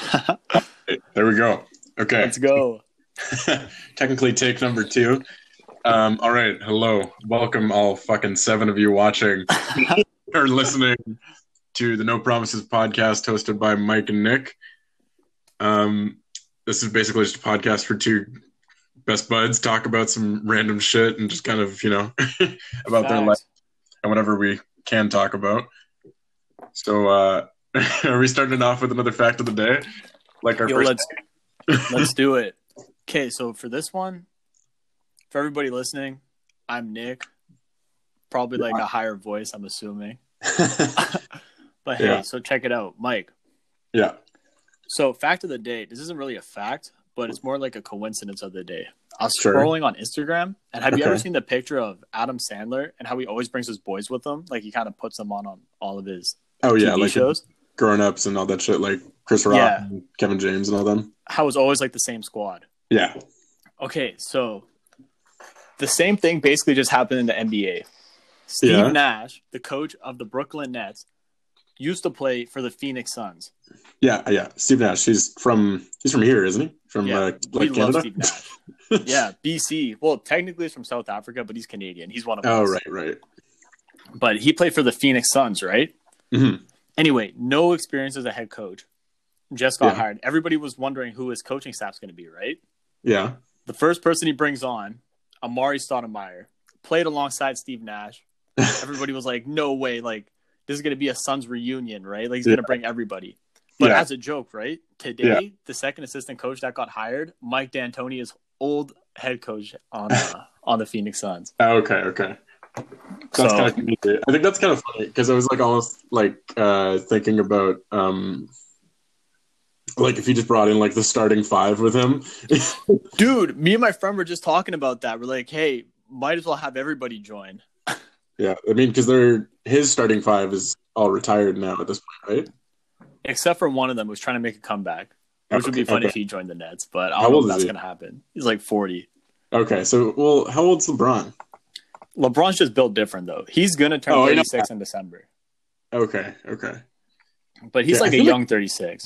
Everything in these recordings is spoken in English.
there we go. Okay. Let's go. Technically, take number two. Um, all right. Hello. Welcome, all fucking seven of you watching or listening to the No Promises podcast hosted by Mike and Nick. Um, this is basically just a podcast for two best buds talk about some random shit and just kind of, you know, about their life and whatever we can talk about. So, uh, are we starting off with another fact of the day? Like our Yo, first let's let's do it. Okay, so for this one, for everybody listening, I'm Nick. Probably like a higher voice, I'm assuming. But hey, Yeah. so check it out, Mike. yeah. So fact of the day. This isn't really a fact, but it's more like a coincidence of the day. I was Sure. scrolling on Instagram, and have you ever seen the picture of Adam Sandler and how he always brings his boys with him? Like he kind of puts them on on all of his Oh yeah, like shows. Grown ups and all that shit, like Chris Rock, Yeah. and Kevin James, and all them. How it's always like the same squad. Yeah. Okay, so the same thing basically just happened in the NBA. Steve Yeah. Nash, the coach of the Brooklyn Nets, used to play for the Phoenix Suns. Yeah, yeah. Steve Nash. He's from he's from here, isn't he? From Yeah, uh, like Canada. Steve Nash. yeah, BC. Well, technically he's from South Africa, but he's Canadian. He's one of oh us. right, right. But he played for the Phoenix Suns, right? Mhm. Anyway, no experience as a head coach. Just got Yeah. hired. Everybody was wondering who his coaching staff's going to be, right? Yeah. The first person he brings on, Amar'e Stoudemire, played alongside Steve Nash. Everybody was like, "No way! Like this is going to be a Suns reunion, right? Like he's going to bring everybody." But Yeah. as a joke, right? Today, the second assistant coach that got hired, Mike D'Antoni, is old head coach on uh, on the Phoenix Suns. Oh, okay, okay. That's So- kind of. I think that's kind of funny because I was like almost like uh thinking about um like if he just brought in like the starting five with him. Dude, me and my friend were just talking about that. We're like, "Hey, might as well have everybody join." yeah, I mean because they're his starting five is all retired now at this point, right? Except for one of them who's trying to make a comeback, which would be Okay, funny okay. if he joined the Nets. But I How don't know old if that's going to happen. He's like 40. Okay, so well, how old's LeBron? LeBron's just built different though. He's gonna turn Oh, 36 in December, Okay, okay. but he's Yeah, like a young 36.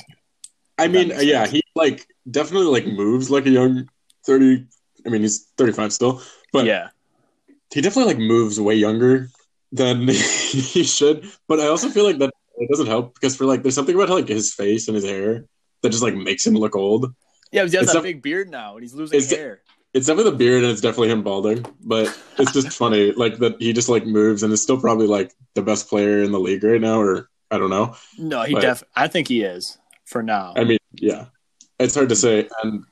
I mean, uh, yeah, sense. he like definitely like moves like a young thirty. I mean, he's thirty five still, but yeah, he definitely like moves way younger than he should. But I also feel like that it doesn't help because for like there's something about like his face and his hair that just like makes him look old. yeah. He has It's that a- big beard now, and he's losing hair. It's definitely the beard and it's definitely him balding, but it's just funny like that he just like moves and is still probably like the best player in the league right now, or I don't know. No, he but- def. I think he is for now. I mean, yeah, it's hard to say. And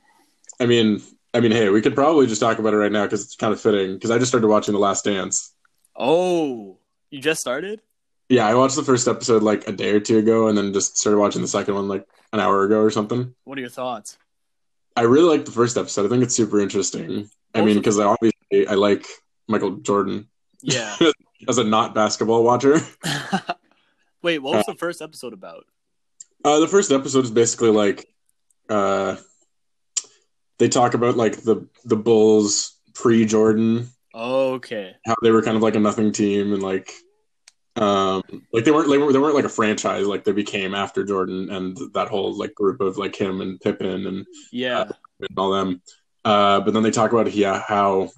I mean, I mean, hey, we could probably just talk about it right now because it's kind of fitting. Because I just started watching The Last Dance. oh, you just started? Yeah, I watched the first episode like a day or two ago, and then just started watching the second one like an hour ago or something. What are your thoughts? I really like the first episode. I think it's super interesting. I mean, because I obviously I like Michael Jordan Yeah. as a not basketball watcher. Wait, what was the first episode about? Uh, the first episode is basically like uh, they talk about like the the Bulls pre Jordan Okay. how they were kind of like a nothing team and like um like they weren't like they weren't like a franchise like they became after Jordan and that whole like group of like him and Pippen and, Yeah. and all them uh but then they talk about yeah how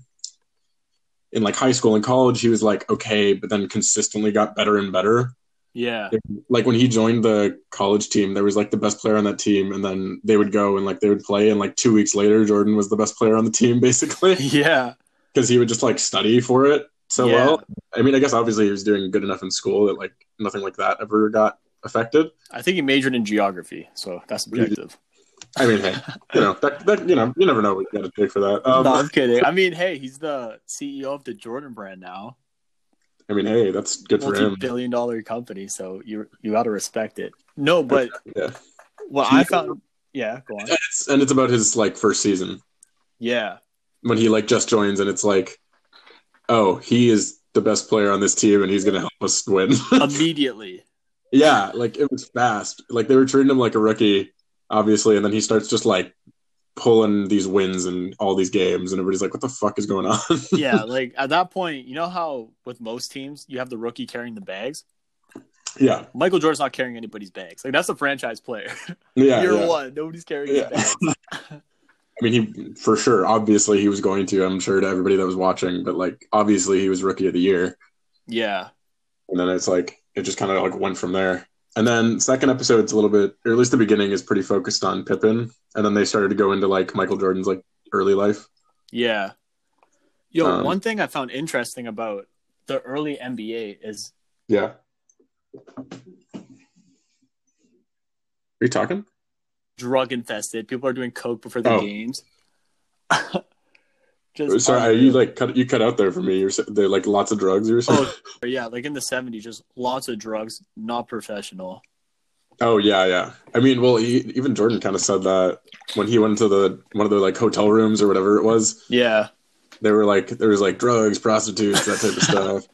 in like high school and college he was like okay but then consistently got better and better Yeah. like when he joined the college team there was like the best player on that team and then they would go and like they would play and like two weeks later Jordan was the best player on the team basically Yeah. because he would just like study for it so Yeah. well. I mean, I guess obviously he was doing good enough in school that like nothing like that ever got affected. I think he majored in geography, so that's objective. I mean, hey, you know, that, that you know, you never know what you got to take for that. Um, no, I'm kidding. I mean, hey, he's the CEO of the Jordan brand now, I mean, hey, that's good for him. multi-billion dollar company. So you you got to respect it. No, but Yeah, what I found, yeah, go on. and it's, and it's about his like first season Yeah, when he like just joins, and it's like, oh, he is the best player on this team, and he's gonna help us win. immediately. yeah, like it was fast. Like they were treating him like a rookie, obviously, and then he starts just like pulling these wins and all these games, and everybody's like, "What the fuck is going on?" Yeah, like at that point, you know how with most teams you have the rookie carrying the bags. Yeah, Michael Jordan's not carrying anybody's bags. Like that's a franchise player. yeah, Year yeah. one, nobody's carrying Yeah. bags. I mean, he for sure. Obviously, he was going to. I'm sure to everybody that was watching, but like, obviously, he was rookie of the year, yeah, and then it's like it just kind of like went from there. And then second episode's a little bit, or at least the beginning is pretty focused on Pippen, and then they started to go into like Michael Jordan's like early life. yeah. Yo, Um, one thing I found interesting about the early NBA is Yeah. Are you talking? Drug infested. People are doing coke before the Oh. games. Just Sorry, unreal. you like cut you cut out there for me. You're there like lots of drugs. Were saying? Oh, yeah, like in the '70s, just lots of drugs, not professional. Oh yeah, yeah. I mean, well, he, even Jordan kind of said that when he went to the one of the like hotel rooms or whatever it was. Yeah, They were like there was like drugs, prostitutes, that type of stuff.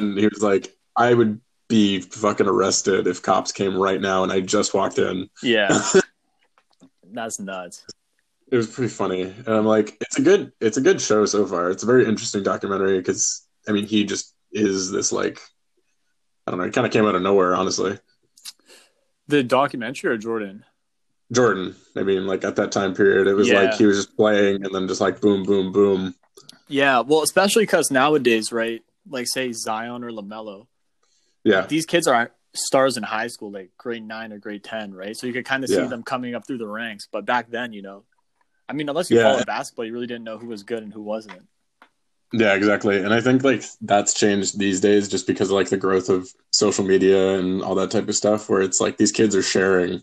And he was like, I would be fucking arrested if cops came right now and I just walked in. yeah, that's nuts. It was pretty funny, and I'm like, it's a good, it's a good show so far. It's a very interesting documentary because I mean, he just is this like, I don't know, it kind of came out of nowhere, honestly. The documentary or Jordan? Jordan, I mean, like at that time period, it was Yeah. like he was just playing, and then just like boom, boom, boom. Yeah, well, especially because nowadays, right? Like, say Zion or LaMelo, Yeah, these kids are stars in high school, like grade nine or grade ten, right? So you could kind of see Yeah. them coming up through the ranks. But back then, you know, I mean, unless you Yeah. followed basketball, you really didn't know who was good and who wasn't. yeah, exactly. And I think like that's changed these days just because of like the growth of social media and all that type of stuff, where it's like these kids are sharing.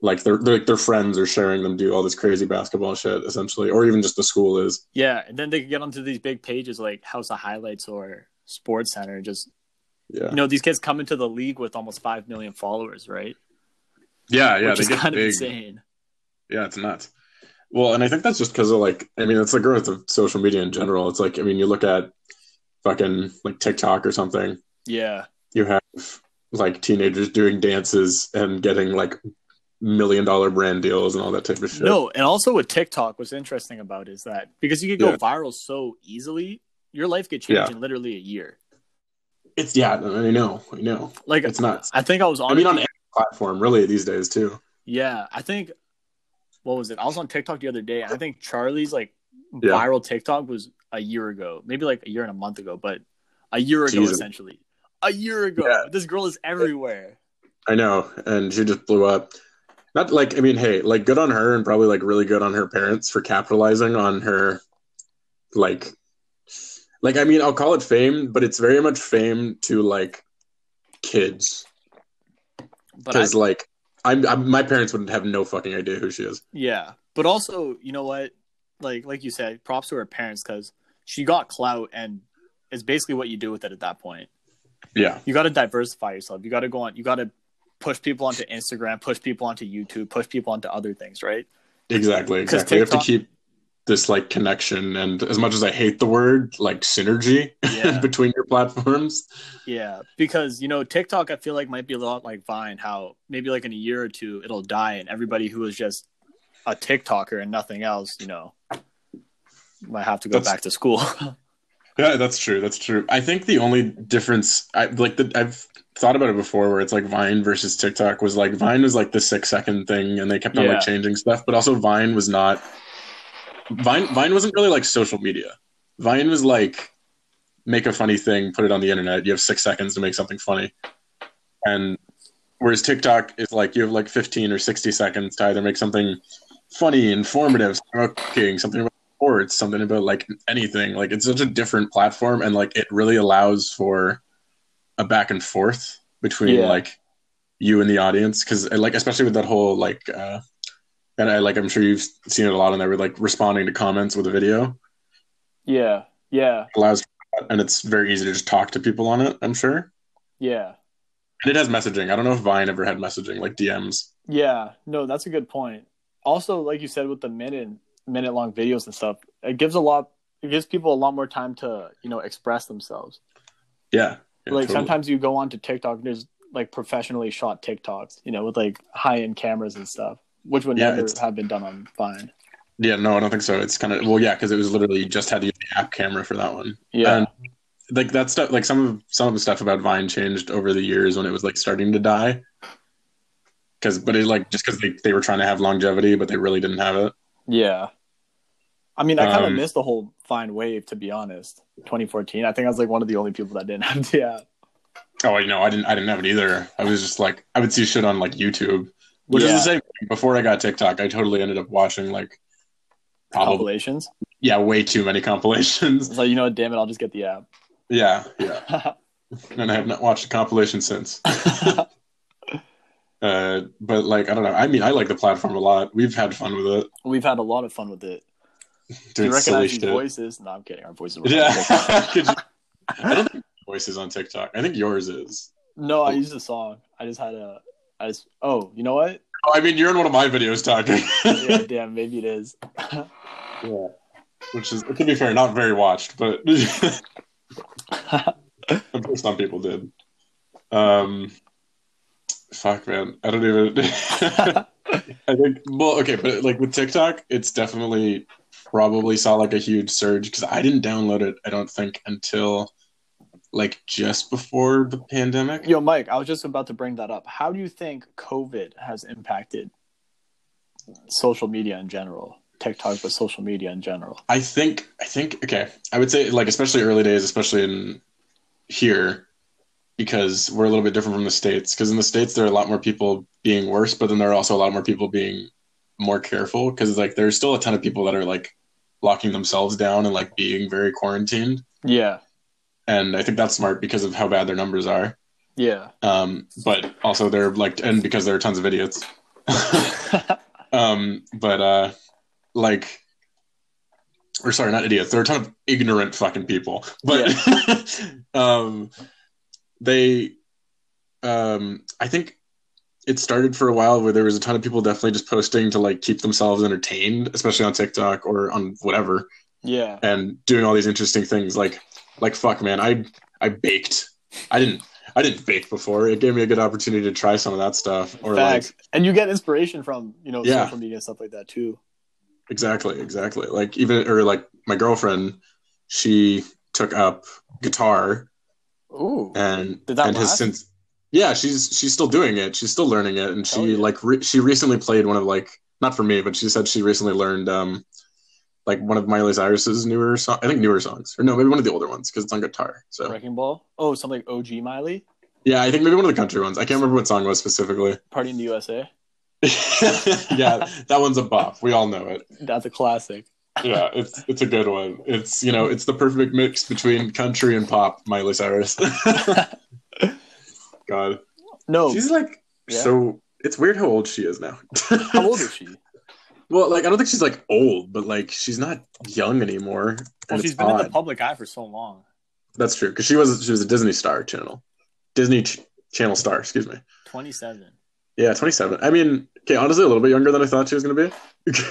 Like their their, their friends are sharing them do all this crazy basketball shit essentially, or even just the school is. Yeah, and then they could get onto these big pages like House of Highlights or Sports Center. Just Yeah, you know, these kids come into the league with almost five million followers, right? yeah, yeah. Which They is get kind of insane. Yeah, it's nuts. Well, and I think that's just because of like, I mean, it's the growth of social media in general. It's like, I mean, you look at fucking like TikTok or something, Yeah, you have like teenagers doing dances and getting like million dollar brand deals and all that type of shit. no, and also with TikTok, what's interesting about is that because you could go Yeah. viral so easily, your life could change Yeah. in literally a year. It's yeah, I know, I know. Like, It's nuts. I think I was on. I mean, on any platform, really, these days too. Yeah, I think what was it? I was on TikTok the other day, I think Charli's like Yeah. viral TikTok was a year ago, maybe like a year and a month ago, but a year ago Jesus. essentially. A year ago, Yeah. this girl is everywhere. I know, and she just blew up. Not like I mean, hey, like good on her, and probably like really good on her parents for capitalizing on her, like, like I mean, I'll call it fame, but it's very much fame to like kids I, because like I'm, I'm my parents wouldn't have no fucking idea who she is. yeah, but also you know what? Like like you said, props to her parents because she got clout, and it's basically what you do with it at that point. Yeah, You got to diversify yourself. You got to go on. You got to push people onto Instagram, push people onto YouTube, push people onto other things, right? Exactly. exactly. You have to keep this like connection, and as much as I hate the word, like synergy Yeah. between your platforms. Yeah, because you know TikTok, I feel like might be a lot like Vine. How maybe like in a year or two it'll die, and everybody who was just a TikToker and nothing else, you know, might have to go That's- back to school. Yeah, that's true. That's true. I think the only difference, I like the I've thought about it before, where it's like Vine versus TikTok was like Vine was like the six second thing, and they kept on Yeah. like changing stuff, but also Vine was not. Vine Vine wasn't really like social media. Vine was like make a funny thing, put it on the internet. You have six seconds to make something funny, and whereas TikTok is like you have like fifteen or sixty seconds to either make something funny, informative, something about cooking, something about sports, something about like anything. Like it's such a different platform, and like it really allows for a back and forth between Yeah. like you and the audience, because like especially with that whole like, uh, and I like I'm sure you've seen it a lot on there with like responding to comments with a video yeah, yeah, allows, and it's very easy to just talk to people on it. I'm sure, yeah, and it has messaging. I don't know if Vine ever had messaging like DMs. yeah. No, that's a good point. Also, like you said, with the minute minute long videos and stuff, it gives a lot. It gives people a lot more time to you know express themselves. Yeah, Yeah, like totally. sometimes you go on to TikTok, and there's like professionally shot TikToks, you know, with like high end cameras and stuff, which would Yeah, never it's- have been done on Vine. Yeah, no, I don't think so. It's kind of well, yeah, because it was literally you just had to use the app camera for that one. Yeah, And like that stuff like some of some of the stuff about Vine changed over the years when it was like starting to die. Cause but it like just because they, they were trying to have longevity, but they really didn't have it. Yeah. I mean, I kind of Um, missed the whole Vine wave, to be honest. 2014. I think I was like one of the only people that didn't have the app. Oh, I know. I didn't. I didn't have it either. I was just like, I would see shit on like YouTube, which is the same. thing. Before I got TikTok, I totally ended up watching like probably Compilations. yeah, way too many compilations. Like, you know what, damn it, I'll just get the app. yeah, yeah. And I have not watched a compilation since. Uh, but like, I don't know. I mean, I like the platform a lot. We've had fun with it, We've had a lot of fun with it. Do you recognize these voices? No, I'm kidding. Our voices were Yeah. You- I don't think voices on TikTok. I think yours is. No, I used a song. I just had a. I just. Oh, you know what? Oh, I mean, you're in one of my videos talking. Yeah, damn, maybe it is. Yeah. Which is, to be fair, not very watched, but I'm sure some people did. Um, fuck, man, I don't even. I think, well, okay, but like with TikTok, it's definitely probably saw like a huge surge because I didn't download it. I don't think until like just before the pandemic. Yo, Mike, I was just about to bring that up. How do you think COVID has impacted social media in general? TikTok, but social media in general. I think I think okay. I would say like especially early days, especially in here, because we're a little bit different from the states. Because in the states there are a lot more people being worse, but then there are also a lot more people being more careful. Because like there's still a ton of people that are like locking themselves down and like being very quarantined. Yeah, And I think that's smart because of how bad their numbers are. yeah. Um, but also they're like and because there are tons of idiots. um, but uh, like, or sorry, not idiots. There are a ton of ignorant fucking people. But um, they, um, I think it started for a while where there was a ton of people definitely just posting to like keep themselves entertained, especially on TikTok or on whatever, yeah, and doing all these interesting things. Like, like fuck, man, I I baked. I didn't. I didn't bake before. It gave me a good opportunity to try some of that stuff. Or like, and you get inspiration from you know Yeah. social media and stuff like that too. Exactly, exactly. Like even or like my girlfriend, she took up guitar Ooh, and Did that and has since yeah, she's she's still doing it. She's still learning it, and she yeah. like re- she recently played one of like not for me, but she said she recently learned um like one of Miley Cyrus's newer song. I think newer songs, or no, maybe one of the older ones because it's on guitar. So Wrecking Ball. Oh, something like OG Miley, yeah, I think maybe one of the country ones. I can't remember what song it was specifically. Party in the USA. yeah, that one's a bop. We all know it. That's a classic. yeah, it's it's a good one. It's you know it's the perfect mix between country and pop. Miley Cyrus. God, No, she's like. Yeah. so. It's weird how old she is now. how old is she? Well, like I don't think she's like old, but like she's not young anymore. And Well, she's been in the public eye for so long. That's true because she was she was a Disney Star channel, Disney ch- Channel star. Excuse me. Twenty-seven. Yeah, twenty seven. I mean, okay, honestly, a little bit younger than I thought she was gonna be.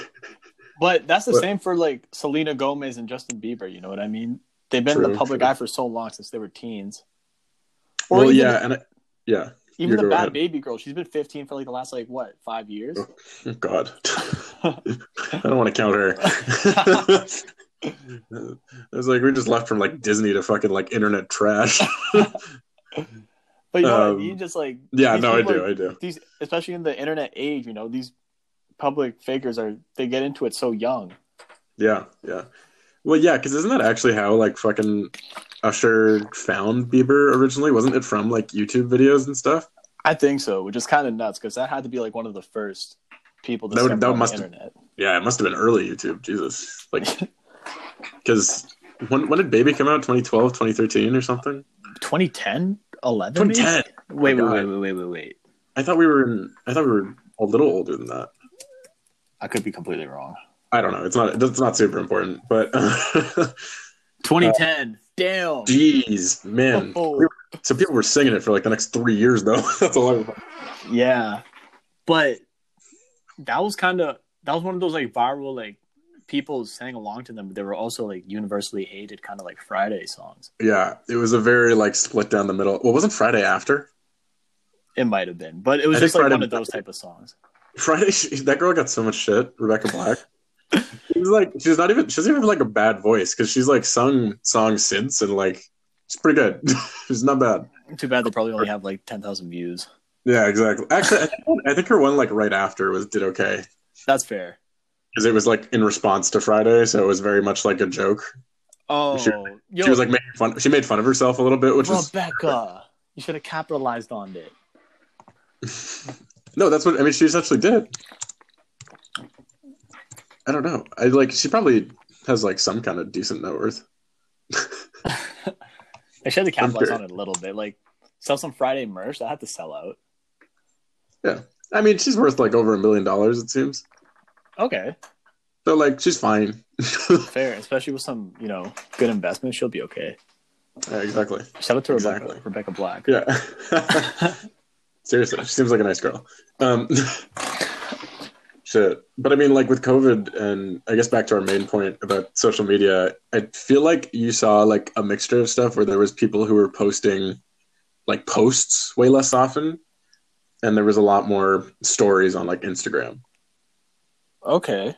But that's the But- same for like Selena Gomez and Justin Bieber. You know what I mean? They've been in the public true. eye for so long since they were teens. Or well, yeah, and I, yeah. Even you the bad baby girl. She's been 15 for like the last like what five years. Oh, God, I don't want to count her. it was like we just left from like Disney to fucking like internet trash. But you know Um, mean? Just like yeah, no, I do, are- I do. These, especially in the internet age, you know, these public figures are they get into it so young. Yeah, yeah. Well, yeah, because isn't that actually how like fucking Usher found Bieber originally? Wasn't it from like YouTube videos and stuff? I think so, which is kind of nuts because that had to be like one of the first people to That would- that on must the have- Yeah, it must have been early YouTube. Jesus, like because when when did Baby come out? 2012, 2013 or something? 2010, 11. 2010. Wait, my wait, wait, wait, wait, wait. I thought we were in. I thought we were a little older than that. I could be completely wrong. I don't know. It's not. It's not super important, but Uh, 2010. Damn. jeez, man. Oh. We were- So people were singing it for like the next three years, though. That's all I remember. Yeah, but that was kind of that was one of those like viral like people sang along to them, but they were also like universally hated, kind of like Friday songs. Yeah, it was a very like split down the middle. Well, wasn't Friday after It might have been, but it was I just like Friday- one of those type of songs. Friday? That girl got so much shit. Rebecca Black. She's like, she's not even. She doesn't even have like a bad voice because she's like sung songs since and like It's pretty good. it's not bad. Too bad they probably only have like ten thousand views. Yeah, exactly. Actually, I think, her one like right after was did okay That's fair. because it was like in response to Friday, so it was very much like a joke. Oh, She- yo, she was like making fun. She made fun of herself a little bit, which is Rebecca, you should have capitalized on it. no. That's what I mean. She essentially did. I don't know. I like. She probably has like some kind of decent net worth. I should have capitalized on it a little bit. Like sell some Friday merch. I had to sell out. Yeah, I mean, she's worth like over a million dollars. It seems. Okay, So like, she's fine. fair. Especially with some, you know, good investment, she'll be okay. yeah, exactly. Shout out to Exactly. Rebecca, Rebecca Black. Yeah. Seriously, she seems like a nice girl. Um, shit. But I mean, like with COVID, and I guess back to our main point about social media, I feel like you saw like a mixture of stuff where there was people who were posting like posts way less often, and there was a lot more stories on like Instagram. Okay.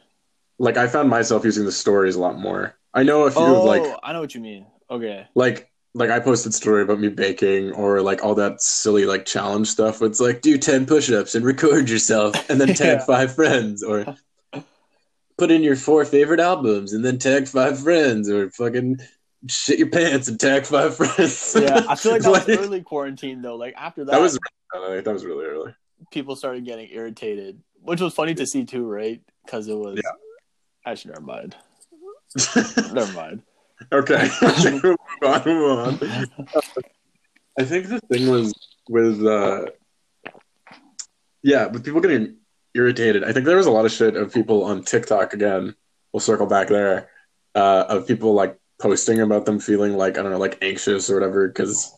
Like I found myself using the stories a lot more. I know a few Oh, of like oh, I know what you mean. Okay. like like I posted story about me baking or like all that silly like challenge stuff. It's like do ten push-ups and record yourself and then tag Yeah. five friends or put in your four favorite albums and then tag five friends or fucking shit your pants and tag five friends. Yeah, I feel like that was Like, early quarantine though. Like after that, that was that was really early. people started getting irritated, which was funny to see too, right? Because it was. Yeah. Actually, never mind. Never mind. Okay, move on, move on. I think the thing was with uh yeah, with people getting irritated. I think there was a lot of shit of people on TikTok again. We'll circle back there. Uh, of people like posting about them feeling like I don't know, like anxious or whatever, because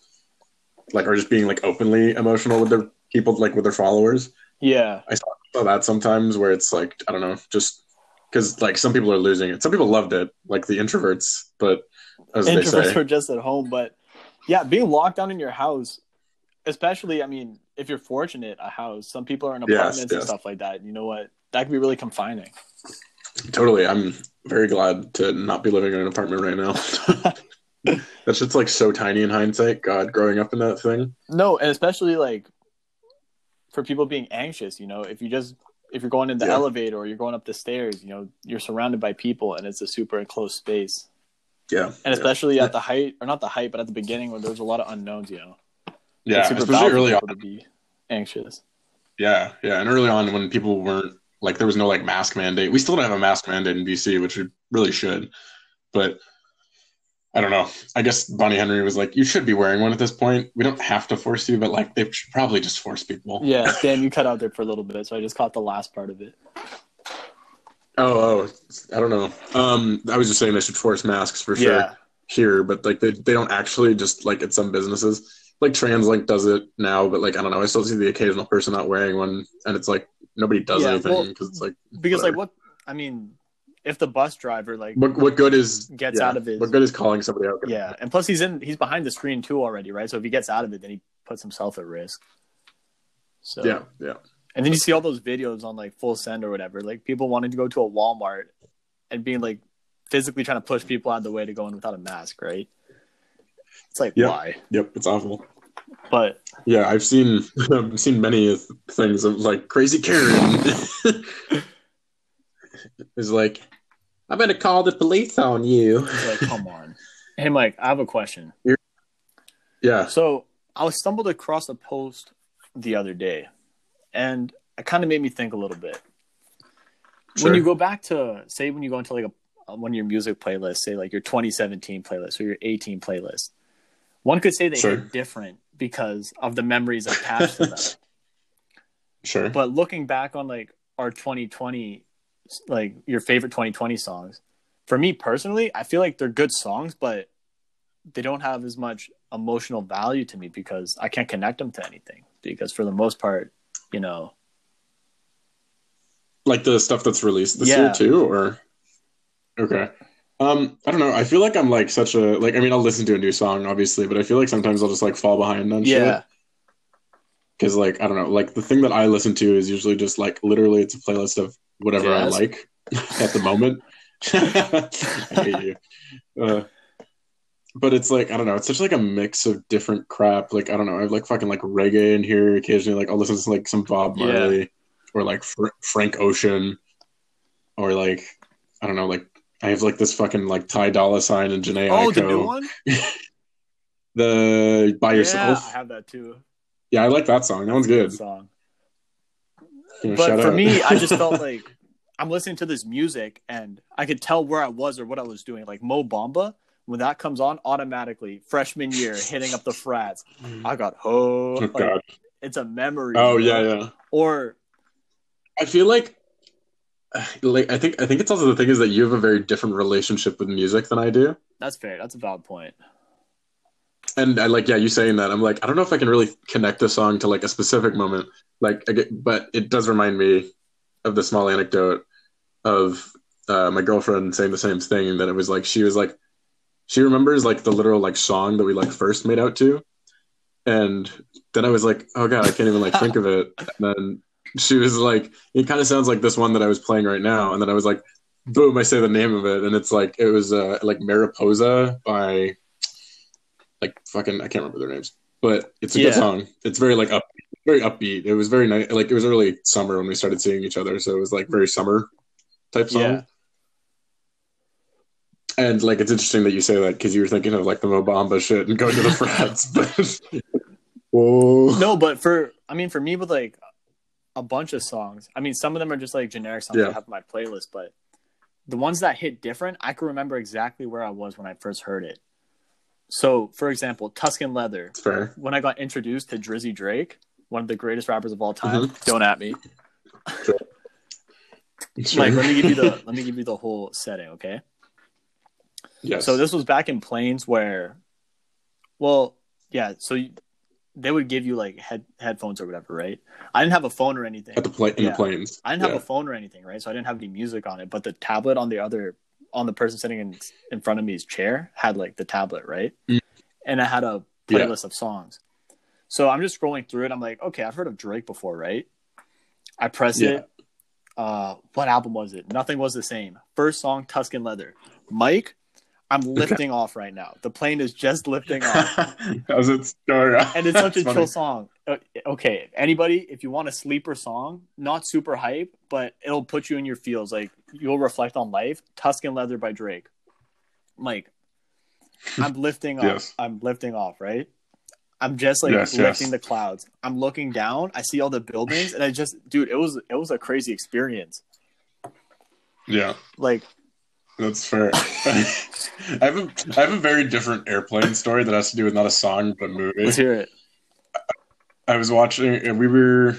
like or just being like openly emotional with their people, like with their followers. Yeah. I saw that sometimes where it's like I don't know, just because like some people are losing it. Some people loved it, like the introverts, but as they Introverts say, were just at home, but yeah, being locked down in your house, especially, I mean, if you're fortunate, a house. Some people are in Yes, apartments and stuff like that. You know what? That can be really confining. totally. I'm very glad to not be living in an apartment right now. that shit's like so tiny in hindsight. God, growing up in that thing. No, and especially like for people being anxious, you know, if you just if you're going in the Yeah. elevator or you're going up the stairs, you know, you're surrounded by people and it's a super enclosed space. Yeah, And especially at the height or not the height, but at the beginning when there's a lot of unknowns, you know. yeah, especially early on. to be anxious. Yeah, yeah, and early on when people weren't like there was no like mask mandate. We still don't have a mask mandate in BC, which we really should. But I don't know. I guess Bonnie Henry was like, "You should be wearing one at this point. We don't have to force you, but like they should probably just force people." Yeah, Dan, you cut out there for a little bit, so I just caught the last part of it. Oh, oh, I don't know. Um, I was just saying they should force masks for sure Yeah. here, but like they they don't actually just like at some businesses. Like TransLink does it now, but like I don't know. I still see the occasional person not wearing one, and it's like nobody does Yeah, anything well, because it's like Because like what I mean, if the bus driver like what what good is Gets yeah, out of his- what good is calling somebody out? Yeah, and plus he's in he's behind the screen too already, right? So if he gets out of it, then he puts himself at risk. So yeah, yeah. and then you see all those videos on like Full Send or whatever, like people wanting to go to a Walmart and being like physically trying to push people out of the way to go in without a mask, right? It's like Yeah. why? Yep, it's awful. But Yeah, I've seen I've seen many things of like crazy Karen is like, I'm gonna call the police on you. it's like, come on. Hey Mike, I have a question. Yeah, So I stumbled across a post the other day, and it kind of made me think a little bit. sure. When you go back to say when you go into like a one of your music playlists, say like your 2017 playlist or your 18 playlist, one could say they Sure. hit different because of the memories attached to them. sure. But looking back on like our 2020, like your favorite 2020 songs, for me personally, I feel like they're good songs, but they don't have as much emotional value to me because I can't connect them to anything. Because for the most part, you know, like the stuff that's released this Yeah. year too, or okay. Um, I don't know. I feel like I'm like such a like. I mean, I'll listen to a new song, obviously, but I feel like sometimes I'll just like fall behind on shit. yeah, because like I don't know, like the thing that I listen to is usually just like literally it's a playlist of whatever Jazz? I like at the moment. I hate you. Uh, but it's like I don't know. It's such like a mix of different crap. Like I don't know. I have like fucking like reggae in here occasionally. Like I'll listen to like some Bob Yeah. Marley or like Fr- Frank Ocean or like I don't know. Like I have like this fucking like Ty Dolla Sign and Jhené Oh, Aiko. the new one. The by Yeah, yourself. I have that too. Yeah, I like that song. That one's good. Song. Know, But for out. me, I just felt like I'm listening to this music and I could tell where I was or what I was doing. Like Mo Bamba, when that comes on, automatically freshman year, hitting up the frats. Mm. I got ho. oh like, god. it's a memory. Oh yeah, yeah. Or I feel like like I think I think it's also the thing is that you have a very different relationship with music than I do. that's fair. That's a valid point. And I like yeah, you saying that. I'm like I don't know if I can really connect the song to like a specific moment. Like get, but it does remind me of the small anecdote of uh, my girlfriend saying the same thing that it was like she was like she remembers like the literal like song that we like first made out to and then i was like oh god i can't even like think of it and then she was like it kind of sounds like this one that i was playing right now and then i was like boom i say the name of it and it's like it was uh like mariposa by like fucking i can't remember their names but it's a Yeah. good song it's very like up very upbeat it was very nice like it was early summer when we started seeing each other so it was like very summer type song Yeah. and like it's interesting that you say that because you were thinking of like the Mo Bamba shit and going to the frats, but whoa, No, but for I mean, for me with like a bunch of songs, I mean, some of them are just like generic songs Yeah. I have on my playlist, but the ones that hit different, I can remember exactly where I was when I first heard it. So, for example, Tuscan Leather. fair. When I got introduced to Drizzy Drake, one of the greatest rappers of all time, Mm-hmm. don't at me. It's Like, let me give you the let me give you the whole setting, okay? yes. So this was back in Planes where, well, yeah. So you, they would give you like head headphones or whatever, right? I didn't have a phone or anything. at the play in the planes. I didn't have Yeah. a phone or anything, right? So I didn't have any music on it. But the tablet on the other, on the person sitting in in front of me's chair had like the tablet, right? Mm. And I had a Yeah. playlist of songs. So I'm just scrolling through it. I'm like, okay, I've heard of Drake before, right? I press Yeah. it. Uh, what album was it? Nothing was the same. First song, Tuscan Leather. Mike, I'm lifting off right now. The plane is just lifting off How's it start? and it's such a funny. chill song. Uh, Okay, anybody, if you want a sleeper song, not super hype, but it'll put you in your feels. Like you'll reflect on life. Tuscan Leather by Drake. Mike, I'm lifting off. Yes. I'm lifting off. Right. I'm just like Yes, lifting yes. the clouds. I'm looking down. I see all the buildings, and I just, dude, it was it was a crazy experience. Yeah, Like, that's fair. I have a I have a very different airplane story that has to do with not a song but a movie. let's hear it. I was watching, we were.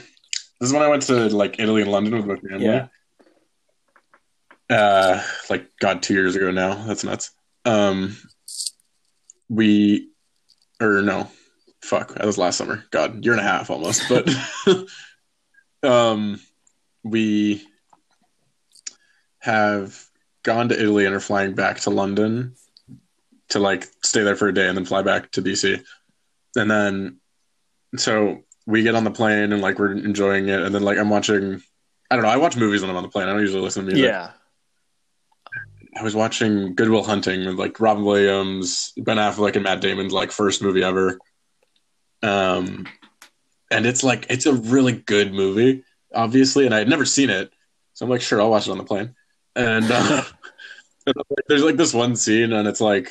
This is when I went to like Italy and London with my family. Yeah. Uh, like God, two years ago now. That's nuts. Um, we, or no, fuck, that was last summer. God, year and a half almost. But, um, we have gone to Italy and are flying back to London to like stay there for a day and then fly back to DC. And then so we get on the plane and like we're enjoying it and then like I'm watching I don't know, I watch movies when I'm on the plane. I don't usually listen to music. Yeah. I was watching Good Will Hunting with like Robin Williams, Ben Affleck and Matt Damon's like first movie ever. Um and it's like it's a really good movie, obviously, and I had never seen it. So I'm like, sure, I'll watch it on the plane. And uh, there's like this one scene, and it's like,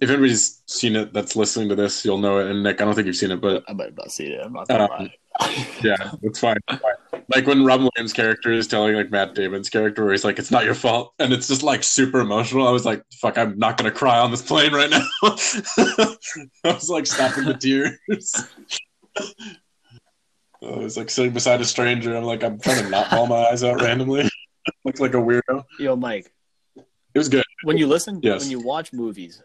if anybody's seen it that's listening to this, you'll know it. And Nick, I don't think you've seen it, but I might have not seen it. I'm not gonna Um, lie. yeah, it's fine. It's fine. Like when Robin Williams' character is telling like Matt Damon's character, where he's like, "It's not your fault," and it's just like super emotional. I was like, "Fuck, I'm not gonna cry on this plane right now." I was like stopping the tears. I was like sitting beside a stranger. I'm like, I'm trying to not bawl my eyes out randomly. Looks like a weirdo. Yo, Mike, It was good. when you listen, Yes. when you watch movies,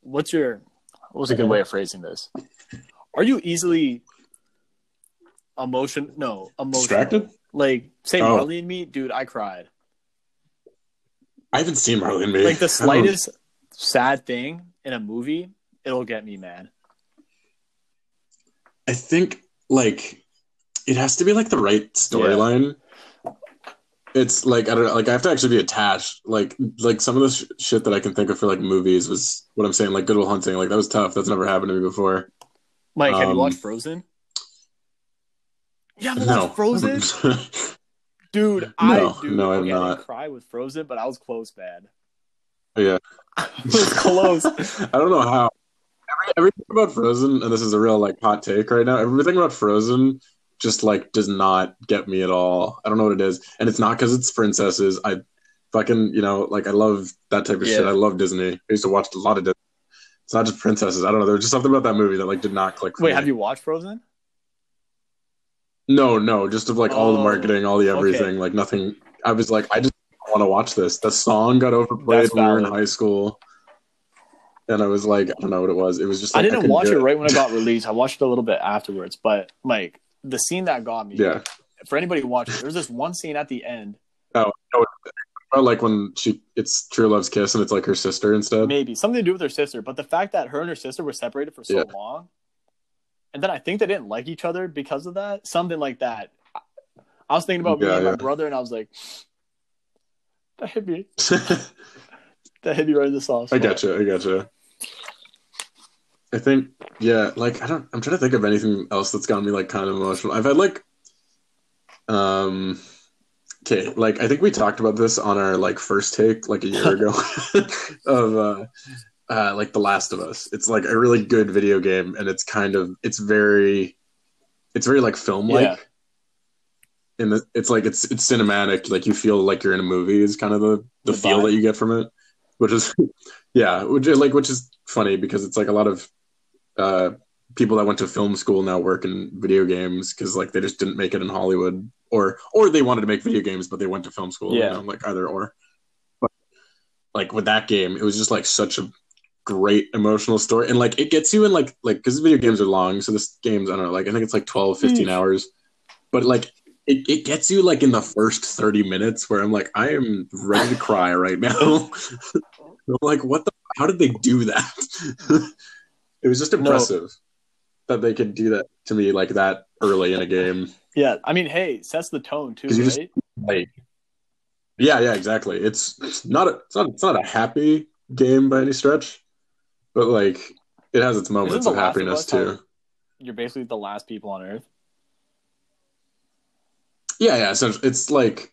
what's your what's a good uh-huh. way of phrasing this? Are you easily emotion? No, emotional. Distracted? Like say Oh. Marley and Me, dude, I cried. I haven't seen Marley and Me. Like the slightest sad thing in a movie, it'll get me mad. I think like it has to be like the right storyline. It's like I don't know, like I have to actually be attached. Like like some of the sh- shit that I can think of for like movies was what I'm saying. Like Good Will Hunting, like that was tough. That's never happened to me before. Mike, have you Um, watched Frozen? Yeah, No, watched Frozen, dude. I No, dude, no, I've okay, I not. didn't cry with Frozen, but I was close, bad. yeah. I was close. I don't know how. Every, everything about Frozen, and this is a real like hot take right now. Everything about Frozen just like does not get me at all. I don't know what it is, and it's not because it's princesses. I fucking you know like I love that type of Yeah. shit. I love Disney. I used to watch a lot of Disney. It's not just princesses. I don't know. There's just something about that movie that like did not click. Wait, me. have you watched Frozen? No, no, just of like all the Oh, marketing, all the okay. everything. Like nothing. I was like, I just want to watch this. The song got overplayed That's when we were in high school, and I was like, I don't know what it was. It was just I didn't couldn't watch do it right when it got released. I watched it a little bit afterwards, but like the scene that got me. Yeah. For anybody watching, there's this one scene at the end. Oh, no, like when she it's True Love's kiss and it's like her sister instead. maybe something to do with her sister, but the fact that her and her sister were separated for so Yeah. long, and then I think they didn't like each other because of that, something like that. I- was thinking about me Yeah, and my brother, and I was like, that hit me. That hit me right in the soft I gotcha. I gotcha. I think yeah, like I don't. I'm trying to think of anything else that's gotten me like kind of emotional. I've had like, um, okay, like I think we talked about this on our like first take like a year ago of uh, uh, like The Last of Us. It's like a really good video game, and it's kind of it's very, it's very like film like. Yeah. And the, it's like it's it's cinematic. Like you feel like you're in a movie. Is kind of the the, The feel vibe. that you get from it, which is yeah, which is like which is funny because it's like a lot of uh, people that went to film school now work in video games because like they just didn't make it in Hollywood or or they wanted to make video games but they went to film school. Yeah. you know, like either or. But like with that game, it was just like such a great emotional story and like it gets you in like like because video games are long so this game's i don't know like i think it's like 12 15 Mm. hours but like it, it gets you like in the first 30 minutes where i'm like i am ready to cry right now i'm like what the how did they do that it was just No. impressive that they could do that to me like that early in a game Yeah, I mean, hey, sets the tone too, you just- like yeah yeah exactly it's, it's not a, it's not it's not a happy game by any stretch but like it has its moments of Last of happiness too You're basically the last people on Earth. Yeah, yeah. So it's like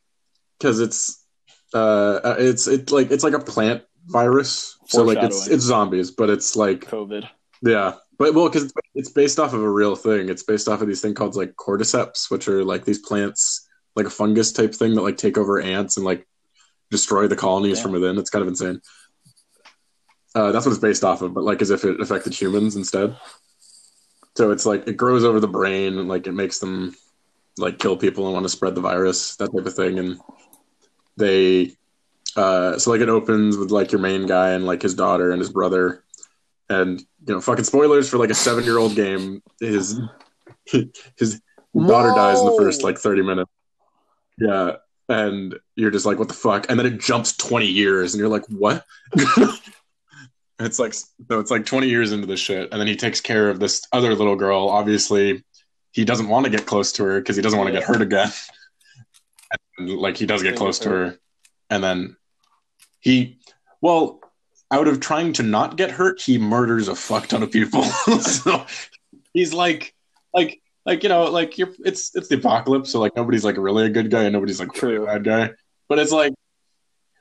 because it's uh uh, it's it like it's like a plant virus. So like it's it's zombies, but it's like COVID. Yeah, but well because it's, it's based off of a real thing. It's based off of these thing called like cordyceps, which are like these plants, like a fungus type thing that like take over ants and like destroy the colonies Yeah. from within. It's kind of insane. Uh, that's what it's based off of, but like as if it affected humans instead. So it's like it grows over the brain and like it makes them like kill people and want to spread the virus, that type of thing. And they, uh, so like it opens with like your main guy and like his daughter and his brother, and you know, fucking spoilers for like a seven year old game. His his daughter dies in the first like thirty minutes. Yeah, and you're just like, what the fuck? And then it jumps twenty years, and you're like, what? it's like no, it's like twenty years into this shit, and then he takes care of this other little girl. Obviously, he doesn't want to get close to her because he doesn't want to get hurt again. And, like he does get close to her, and then he, well, out of trying to not get hurt, he murders a fuck ton of people. so he's like, like, like you know, like you're, it's it's the apocalypse, so like nobody's like really a good guy and nobody's like really a bad guy. But it's like,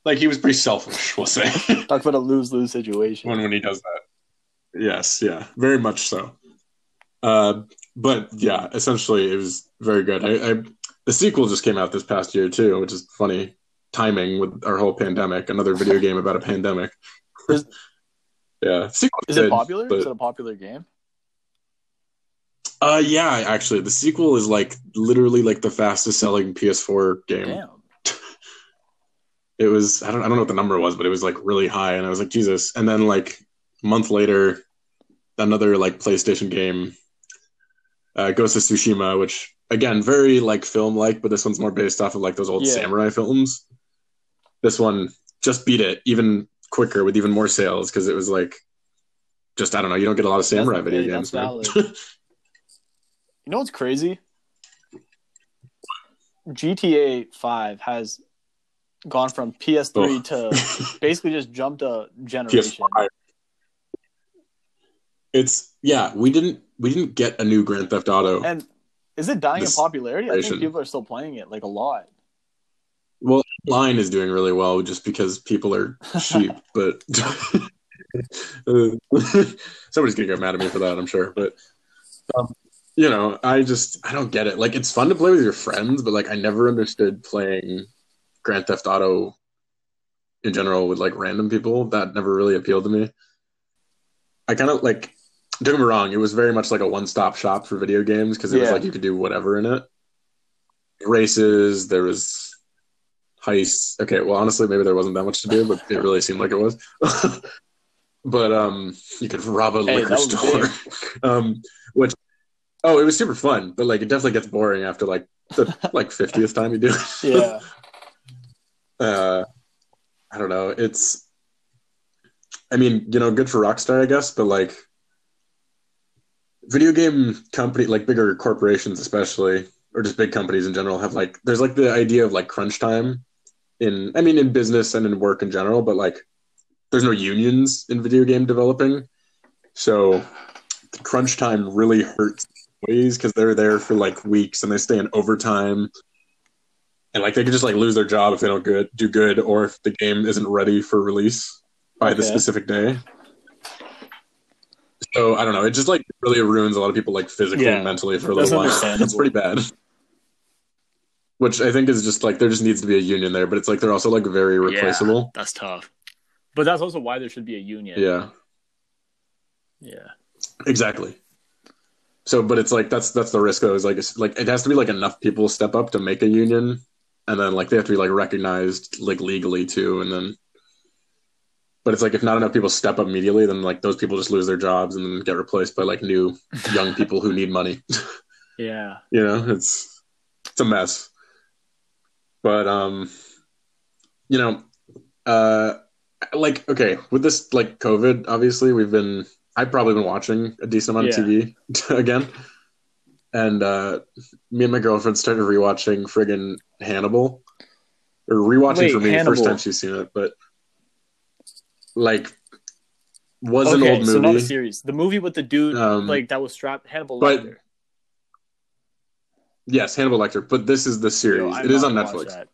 like he was pretty selfish, we'll say, Talk about a lose lose situation. when when he does that. Yes, yeah, very much so. Uh, but yeah, essentially, it was very good. I, I the sequel just came out this past year too, which is funny timing with our whole pandemic. Another video game about a pandemic. Is- yeah, sequel Is good, it popular? but- Is it a popular game? Uh, yeah, actually, the sequel is like literally like the fastest selling PS4 game. Damn. It was I don't I don't know what the number was, but it was like really high, and I was like Jesus. And then like a month later, another like PlayStation game, uh, Ghost of Tsushima, which again very like film like, but this one's more based off of like those old Yeah. samurai films. This one just beat it even quicker with even more sales because it was like just I don't know. You don't get a lot of samurai That's- video games. that's man. You know what's crazy? GTA 5 has gone from PS3 to basically just jumped a generation. PS5. It's yeah, we didn't we didn't get a new Grand Theft Auto. And is it dying This in popularity? I think people are still playing it like a lot. Well, line is doing really well just because people are cheap, but somebody's gonna get mad at me for that, I'm sure. But um, you know, I just I don't get it. Like, it's fun to play with your friends, but like, I never understood playing Grand Theft Auto in general with like random people. That never really appealed to me. I kind of like. Don't get me wrong; it was very much like a one-stop shop for video games because it was like you could do whatever in it. Races, there was heists. Okay, well, honestly, maybe there wasn't that much to do, but it really seemed like it was. but um, you could rob a Hey, liquor store, um, which oh, it was super fun, but like it definitely gets boring after like the like fiftieth time you do it. Yeah. uh, I don't know. It's, I mean, you know, good for Rockstar, I guess, but like, video game company, like bigger corporations, especially, or just big companies in general, have like, there's like the idea of like crunch time in, I mean, in business and in work in general, but like, there's no unions in video game developing, so the crunch time really hurts employees because they're there for like weeks and they stay in overtime. And like they could just like lose their job if they don't good do good or if the game isn't ready for release by the specific day. So i don't know. It just like really ruins a lot of people like physically Yeah, and mentally for a that's little while. It's pretty bad which i think is just like there just needs to be a union there but it's like they're also like very replaceable Yeah, That's tough. But that's also why there should be a union. yeah Yeah. Exactly. So, but it's like that's that's the risk though. Is like it's like it has to be like enough people step up to make a union, and then like they have to be like recognized like legally too, and then. But it's like if not enough people step up immediately, then like those people just lose their jobs and then get replaced by like new young people who need money. Yeah. you know, it's it's a mess. But um, you know, uh, like okay, with this like COVID, obviously we've been I've probably been watching a decent amount of TV again, and uh, me and my girlfriend started rewatching friggin' Hannibal, or rewatching Wait, for me Hannibal. first time she's seen it, but like was an okay, old so not a movie. series. The movie with the dude Um, like that was strapped Hannibal but Lecter. Yes, Hannibal Lecter, but this is the series. It is on Netflix. that.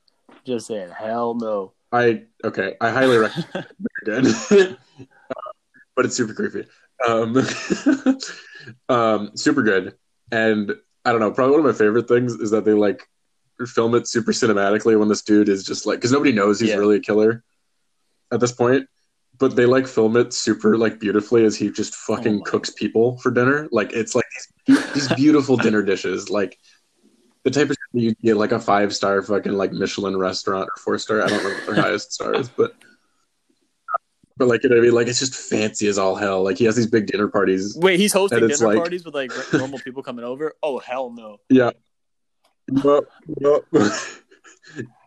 Just saying, hell no. I okay. I highly recommend. good, but it's super creepy. Um, um, super good, and I don't know. Probably one of my favorite things is that they like film it super cinematically when this dude is just like because nobody knows he's Yeah. really a killer at this point, but they like film it super like beautifully as he just fucking Oh cooks people for dinner. Like it's like these, these beautiful dinner dishes, like. The type of shit you get like a five star fucking like Michelin restaurant or four star. I don't know what their highest star is, but but like you know what I mean. Like it's just fancy as all hell. Like he has these big dinner parties. Wait, he's hosting dinner like- parties with like normal people coming over? Oh hell no. Yeah. Yup.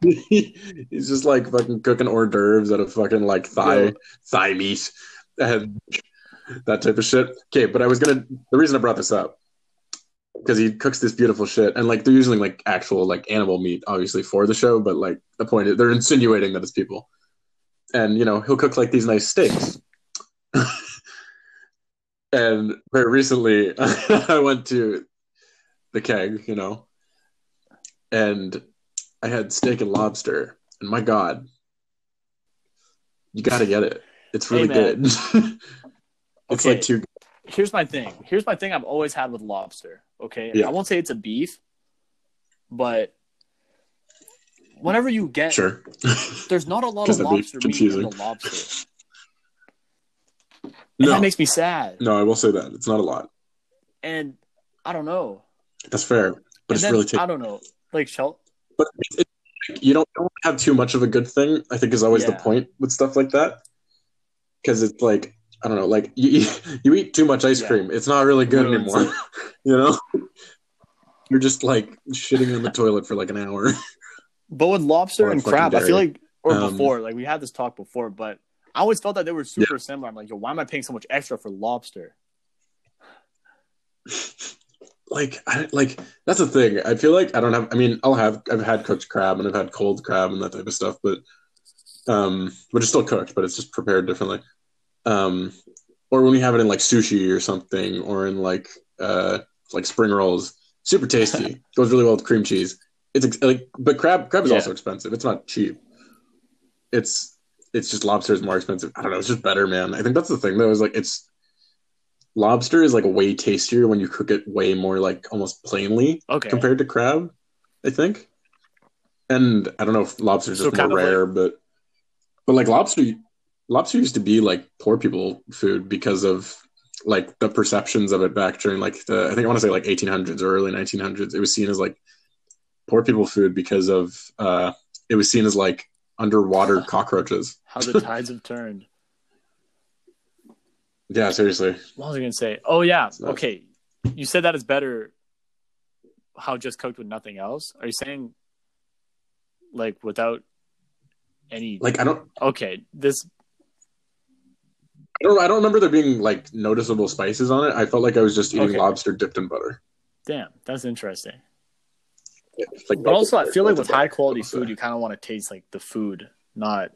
He's just like fucking cooking hors d'oeuvres out of fucking like thigh Yeah. thigh meat and that type of shit. Okay, but I was gonna the reason I brought this up because he cooks this beautiful shit and like they're using like actual like animal meat obviously for the show, but like the point is they're insinuating that it's people. And you know, he'll cook like these nice steaks. and very recently I went to the keg, you know, and I had steak and lobster, and my God, you got to get it. It's really man. good. it's Okay. like too. Good. Here's my thing. Here's my thing I've always had with lobster. Okay. Yeah. I won't say it's a beef, but whenever you get Sure. there's not a lot of lobster meat in the lobster. And no, that makes me sad. no, I will say that it's not a lot. And I don't know. That's fair, but And it's then, really tasty. I don't know. Like shell But it's, it's, you don't, don't have too much of a good thing. I think is always the point with stuff like that, because it's like I don't know, like you eat, you eat too much ice Yeah. cream, it's not really good Ruins anymore. you know, you're just like shitting in the toilet for like an hour. But with lobster Or and crab, I feel like or Um, before, like we had this talk before, but I always felt that they were super similar. I'm like, yo, why am I paying so much extra for lobster? like I like that's the thing. I feel like I don't have. I mean, I'll have. I've had cooked crab and I've had cold crab and that type of stuff, but um, which is still cooked, but it's just prepared differently. Um, or when we have it in like sushi or something, or in like uh like spring rolls, super tasty. Goes really well with cream cheese. It's ex- like, but crab crab is Yeah. also expensive. It's not cheap. It's it's just lobster is more expensive. I don't know. It's just better, man. I think that's the thing though. Is like it's lobster is like way tastier when you cook it way more like almost plainly Okay. compared to crab. I think. And I don't know if lobster is So just more of like- rare, but but like lobster, lobster used to be like poor people food because of like the perceptions of it back during like the I think I want to say like 1800s or early 1900s. It was seen as like poor people food because of uh it was seen as like underwater cockroaches. How the tides have turned. Yeah, seriously. What was I gonna say? Oh yeah. Okay. You said that is better. How just cooked with nothing else? Are you saying like without any? Like I don't okay, this I don't I don't remember there being like noticeable spices on it. I felt like I was just eating Okay. lobster dipped in butter. damn, that's interesting. It's like But also, I feel like with high quality I would say. food, you kind of want to taste like the food, not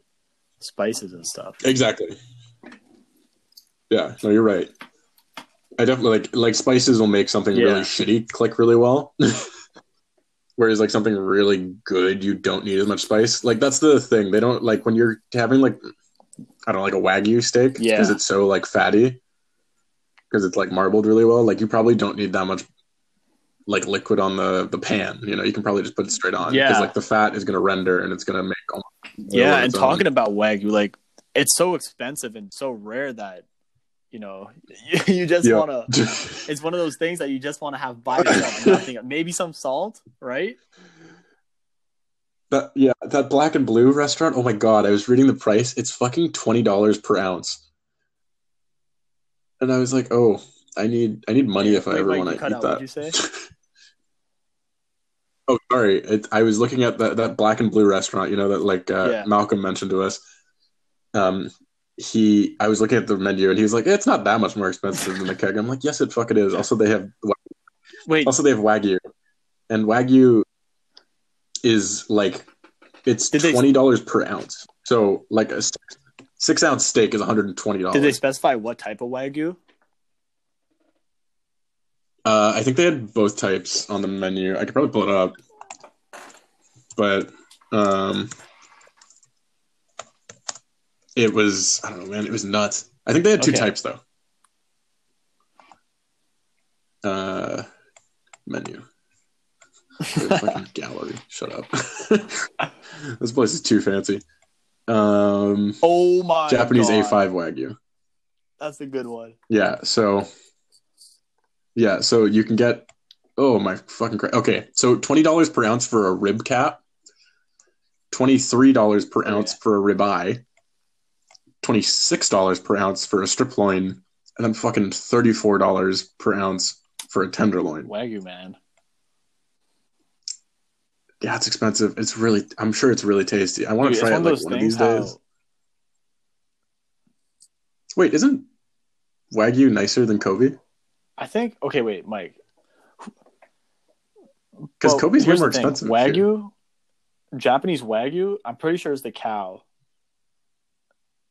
spices and stuff. Exactly. Yeah, no, you're right. I definitely like like spices will make something Yeah. really shitty click really well. Whereas like something really good, you don't need as much spice. Like that's the thing. They don't like when you're having like I don't know, like a wagyu steak Yeah. because it's so like fatty because it's like marbled really well. Like you probably don't need that much like liquid on the the pan. You know, you can probably just put it straight on. Yeah. because like the fat is gonna render and it's gonna make almost Yeah, and own. talking about wagyu, like it's so expensive and so rare that you know you just Yeah. want to. It's one of those things that you just want to have by yourself, nothing, maybe some salt, right? That yeah, that black and blue restaurant. Oh my god, I was reading the price. It's fucking twenty dollars per ounce, and I was like, oh, I need I need money if I Wait, ever want to eat out, that. what'd you say? oh, sorry. It, I was looking at that that black and blue restaurant. You know that like uh, Yeah. Malcolm mentioned to us. Um, he I was looking at the menu and he was like, it's not that much more expensive than the keg. I'm like, yes, it fuck it is. Also, they have Wait, also they have wagyu, and wagyu is like it's Did they- twenty dollars per ounce. So like a six, six ounce steak is one hundred and twenty dollars. did they specify what type of wagyu? Uh, I think they had both types on the menu. I could probably pull it up, but um, it was I don't know, man. It was nuts. I think they had two Okay. types though. Uh, menu. Fucking gallery. Shut up. this place is too fancy. Um, Oh my Japanese God. A5 Wagyu. That's a good one. Yeah. So, yeah. So you can get. Oh my fucking Christ. Okay. So twenty dollars per ounce for a rib cap. Twenty three dollars per Oh, ounce yeah. for a ribeye. Twenty six dollars per ounce for a strip loin, and then fucking thirty four dollars per ounce for a tenderloin. Wagyu man. Yeah, it's expensive. It's really. I'm sure it's really tasty. I want to try it like one of these how days. Wait, isn't Wagyu nicer than Kobe? I think. Okay, wait, Mike. Because Well, Kobe's way more expensive. here. Wagyu, Japanese Wagyu, I'm pretty sure is the cow.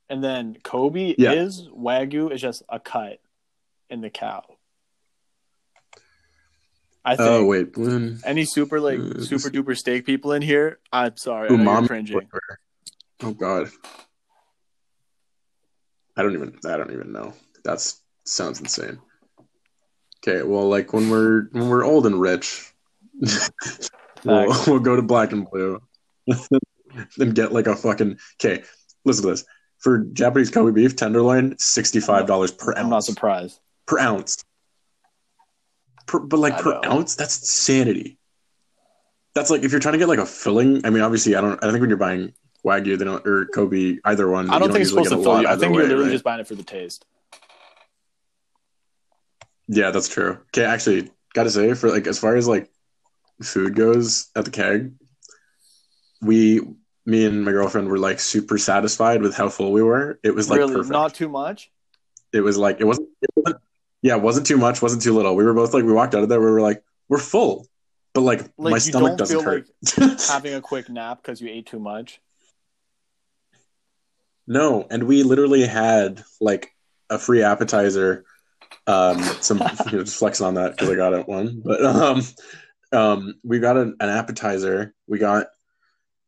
And then Kobe Yeah. is Wagyu is just a cut in the cow. I think. Oh wait, Any super like Uh, super duper steak people in here? I'm sorry, I know you're cringing. Oh god, I don't even. I don't even know. That's sounds insane. Okay, well, like when we're when we're old and rich, we'll, we'll go to Black and Blue, then get like a fucking. Okay, listen to this. For Japanese Kobe beef tenderloin, sixty five dollars per ounce. I'm not surprised. per ounce. Per, but like I per know. ounce, that's insanity. That's like if you're trying to get like a filling. I mean, obviously, I don't. I think when you're buying wagyu, they don't or Kobe, either one. I don't you think it's supposed to fill you. I think way, you're literally right? just buying it for the taste. Yeah, that's true. Okay, actually, gotta say for like as far as like food goes at the keg, we, me and my girlfriend were like super satisfied with how full we were. It was like really, perfect. not too much. it was like it wasn't, it wasn't Yeah, wasn't too much, wasn't too little. We were both like, we walked out of there, we were like, we're full, but like, Like, my stomach doesn't hurt. Having a quick nap because you ate too much. no, and we literally had like a free appetizer. Um, some you know, just flexing on that because I got it one, but um, um, we got an, an appetizer. We got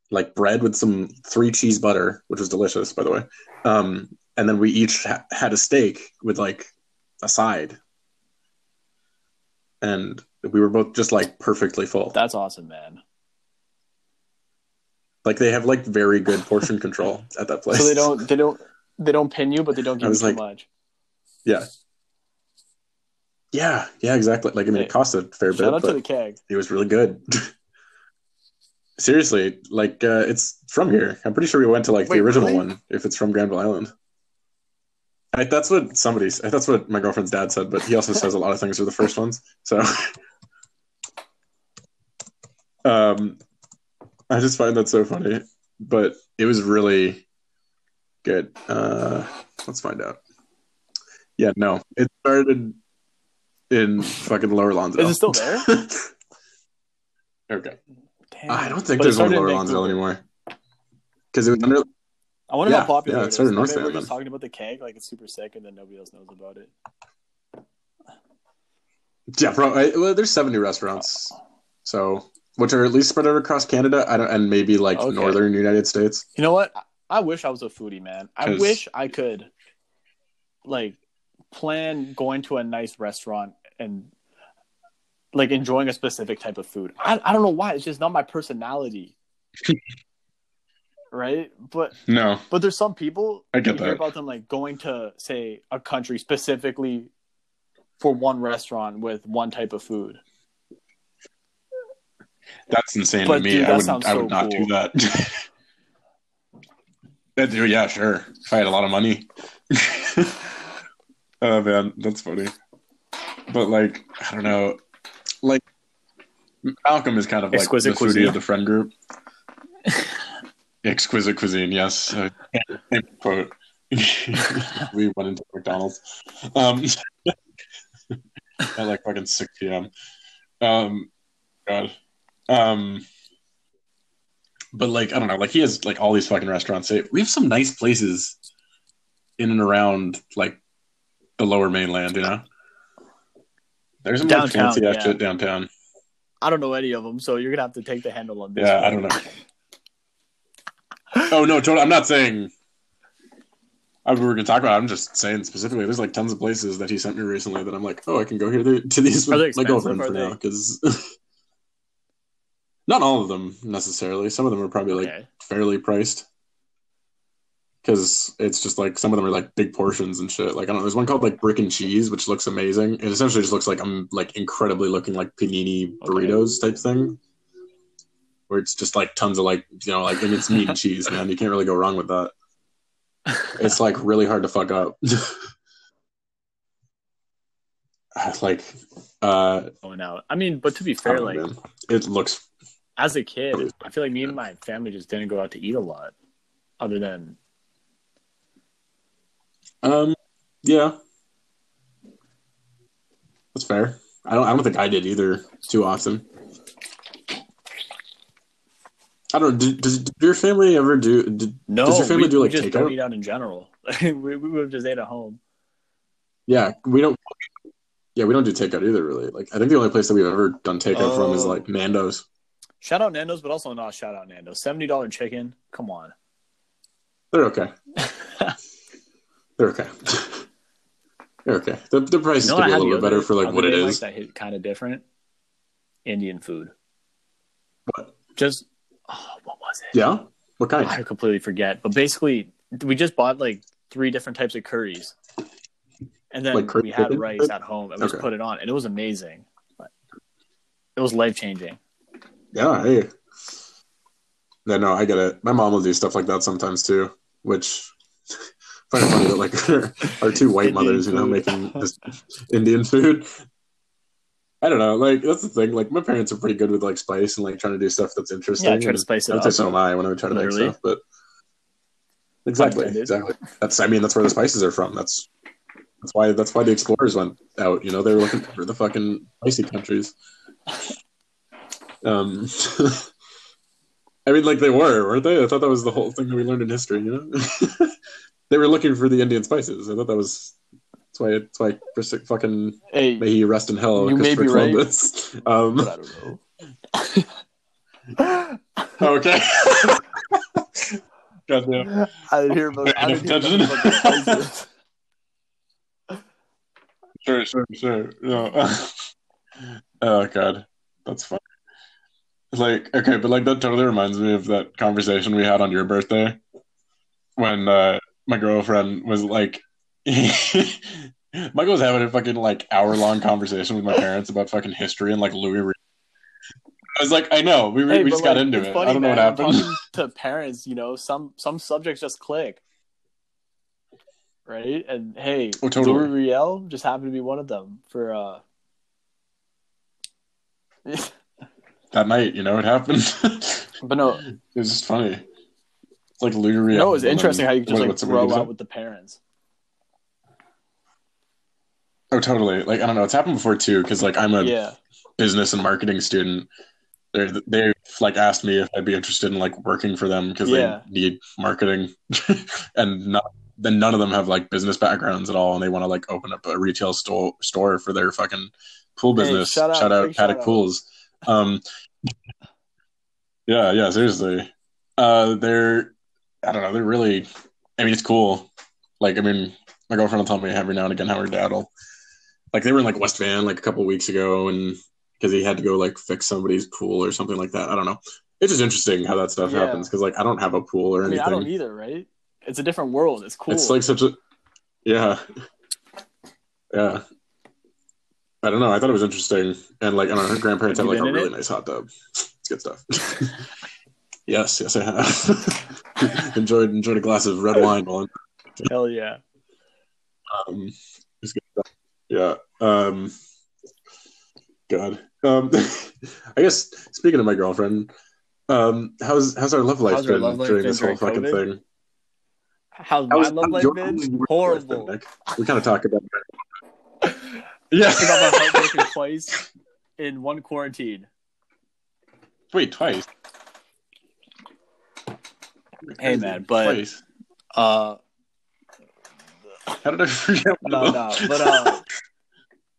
like bread with some three cheese butter, which was delicious, by the way. Um, and then we each ha- had a steak with like a side, and we were both just like perfectly full. That's awesome, man. Like they have like very good portion control at that place. So they don't they don't they don't pin you, but they don't give you was too like- much. Yeah. Yeah, yeah, exactly. Like I mean, Hey, it cost a fair bit, Shout out but to the keg. it was really good. Seriously, like uh, it's from here. I'm pretty sure we went to like Wait, the original really? one. If it's from Granville Island, I, that's what somebody's. That's what my girlfriend's dad said. But he also says a lot of things are the first ones. So, um, I just find that so funny. But it was really good. Uh, let's find out. Yeah, no, it started in fucking Lower Lonsdale. Is it still there? okay. Damn. I don't think But there's one in started in Lower. Lonsdale anymore. Because it was under. I wonder Yeah, how popular yeah, it is. in North we're just talking about the keg, like it's super sick, and then nobody else knows about it. Yeah, bro. Well, there's 70 restaurants, so which are at least spread out across Canada. I don't, and maybe like Okay. northern United States. You know what? I- I wish I was a foodie, man. I wish I could, like, plan going to a nice restaurant and like enjoying a specific type of food. I I don't know why. It's just not my personality. right? But No, but there's some people I get that. about them like going to say a country specifically for one restaurant with one type of food. That's insane But, to me. dude, I would I would so not do cool. that. That- dude, yeah, sure. If I had a lot of money. oh man, that's funny. But like, I don't know. Like Malcolm is kind of like Exquisite the foodie cuisine. of the friend group. Exquisite cuisine, yes. Uh, same quote. we went into McDonald's. Um, at like fucking six PM. Um God. Um but like I don't know, like he has like all these fucking restaurants. We have some nice places in and around like the lower mainland, you know. There's some like, Downtown, fancy ass yeah. shit downtown. I don't know any of them, so you're gonna have to take the handle on this. Yeah, I don't know. Oh no, totally. I'm not saying. I, we were gonna talk about. it. I'm just saying specifically. There's like tons of places that he sent me recently that I'm like, oh, I can go here to, to these with my girlfriend for now because not all of them necessarily. Some of them are probably like Okay. fairly priced because it's just like some of them are like big portions and shit. Like I don't know. There's one called like brick and cheese, which looks amazing. It essentially just looks like I'm like incredibly looking like panini burritos type thing, where it's just like tons of like you know like and it's meat and cheese, man. You can't really go wrong with that. It's like really hard to fuck up. like, uh, going out. I mean, but to be fair, don't know, like it looks as a kid, I feel like me and my family just didn't go out to eat a lot, other than Um, yeah, that's fair. I don't. I don't think I did either too often. I don't. Did, does, did your family ever do? Did, no. Does your family we, do, like, we just don't eat out in general. we we would just ate at home. yeah, we don't. Yeah, we don't do takeout either. Really, like I think the only place that we've ever done takeout from is Oh. like Nando's. Shout out Nando's, but also not shout out Nando's. Seventy dollar chicken. Come on. They're okay. They're okay. They're okay. The, the price You know could what I be a little bit better for like what it is. that hit kind of different. Indian food. What? Just oh, what was it? Yeah. What kind? I completely forget. But basically, we just bought like three different types of curries, and then Like curry we had rice at home, and we just put it on, and it was amazing. It was life changing. Yeah, hey. Yeah, no, I get it. My mom will do stuff like that sometimes too, which I find funny that like our, our two white mothers, you know, making this Indian food. I don't know, like that's the thing. Like my parents are pretty good with like spice and like trying to do stuff that's interesting. Yeah, try to spice it I would say up. so am I when I try to Literally. make stuff, but exactly, exactly. That's I mean that's where the spices are from. That's That's why that's why the explorers went out. You know, they were looking for the fucking spicy countries. Um, I mean, like they were, weren't they? I thought that was the whole thing that we learned in history. You know, they were looking for the Indian spices. I thought that was that's why that's why Chris fucking Hey, may he rest in hell. You may Christopher be right. Columbus. Um, but I don't know. okay. Goddamn. I didn't hear about. I didn't hear nothing about the spices. Sure, sure, sure. No. oh god, that's funny. Like, okay, but like that totally reminds me of that conversation we had on your birthday when uh, my girlfriend was like, Michael was having a fucking like hour long conversation with my parents about fucking history and like Louis. Re- I was like, I know, we, Hey, we just got into it. funny, I don't know what happened. To parents, you know, some some subjects just click, right? And hey, Oh, totally. Louis Riel just happened to be one of them for. uh that night, you know, it happened. But no, it was just funny. It's like Louis Riel. you know, it was interesting how you just what- like what's the word grow out with the parents. Oh, totally. Like I don't know, it's happened before too. Because like I'm a Yeah, business and marketing student. They they like asked me if I'd be interested in like working for them because Yeah. they need marketing, and not then none of them have like business backgrounds at all, and they want to like open up a retail store store for their fucking pool Hey, business. shout out, out Paddock shout. Pools. Um, yeah, yeah, seriously. Uh, they're I don't know, they're really. I mean, it's cool. Like, I mean, my girlfriend will tell me every now and again how her dad will. Like, they were in like West Van like a couple weeks ago, and because he had to go like fix somebody's pool or something like that. I don't know. It's just interesting how that stuff Yeah. happens because like I don't have a pool or I mean, anything. I don't either, right? It's a different world. It's cool. It's like such a yeah, yeah. I don't know. I thought it was interesting, and like I don't know, her grandparents Have have like a really it? nice hot tub. It's good stuff. yes, yes, I have. enjoyed enjoyed a glass of red wine while I'm hell yeah. Um, it's good stuff. Yeah. Um, God. Um, I guess speaking of my girlfriend, um, how's how's our love life How's our been love life during been this whole fucking COVID? thing? How's my How's- love how's life been? how's life Horrible. been, We kind of talk about that. Yeah. I got my heart broken twice in one quarantine. Wait, twice. Hey, man, but- twice. Uh, How did I forget? one no, no, but uh,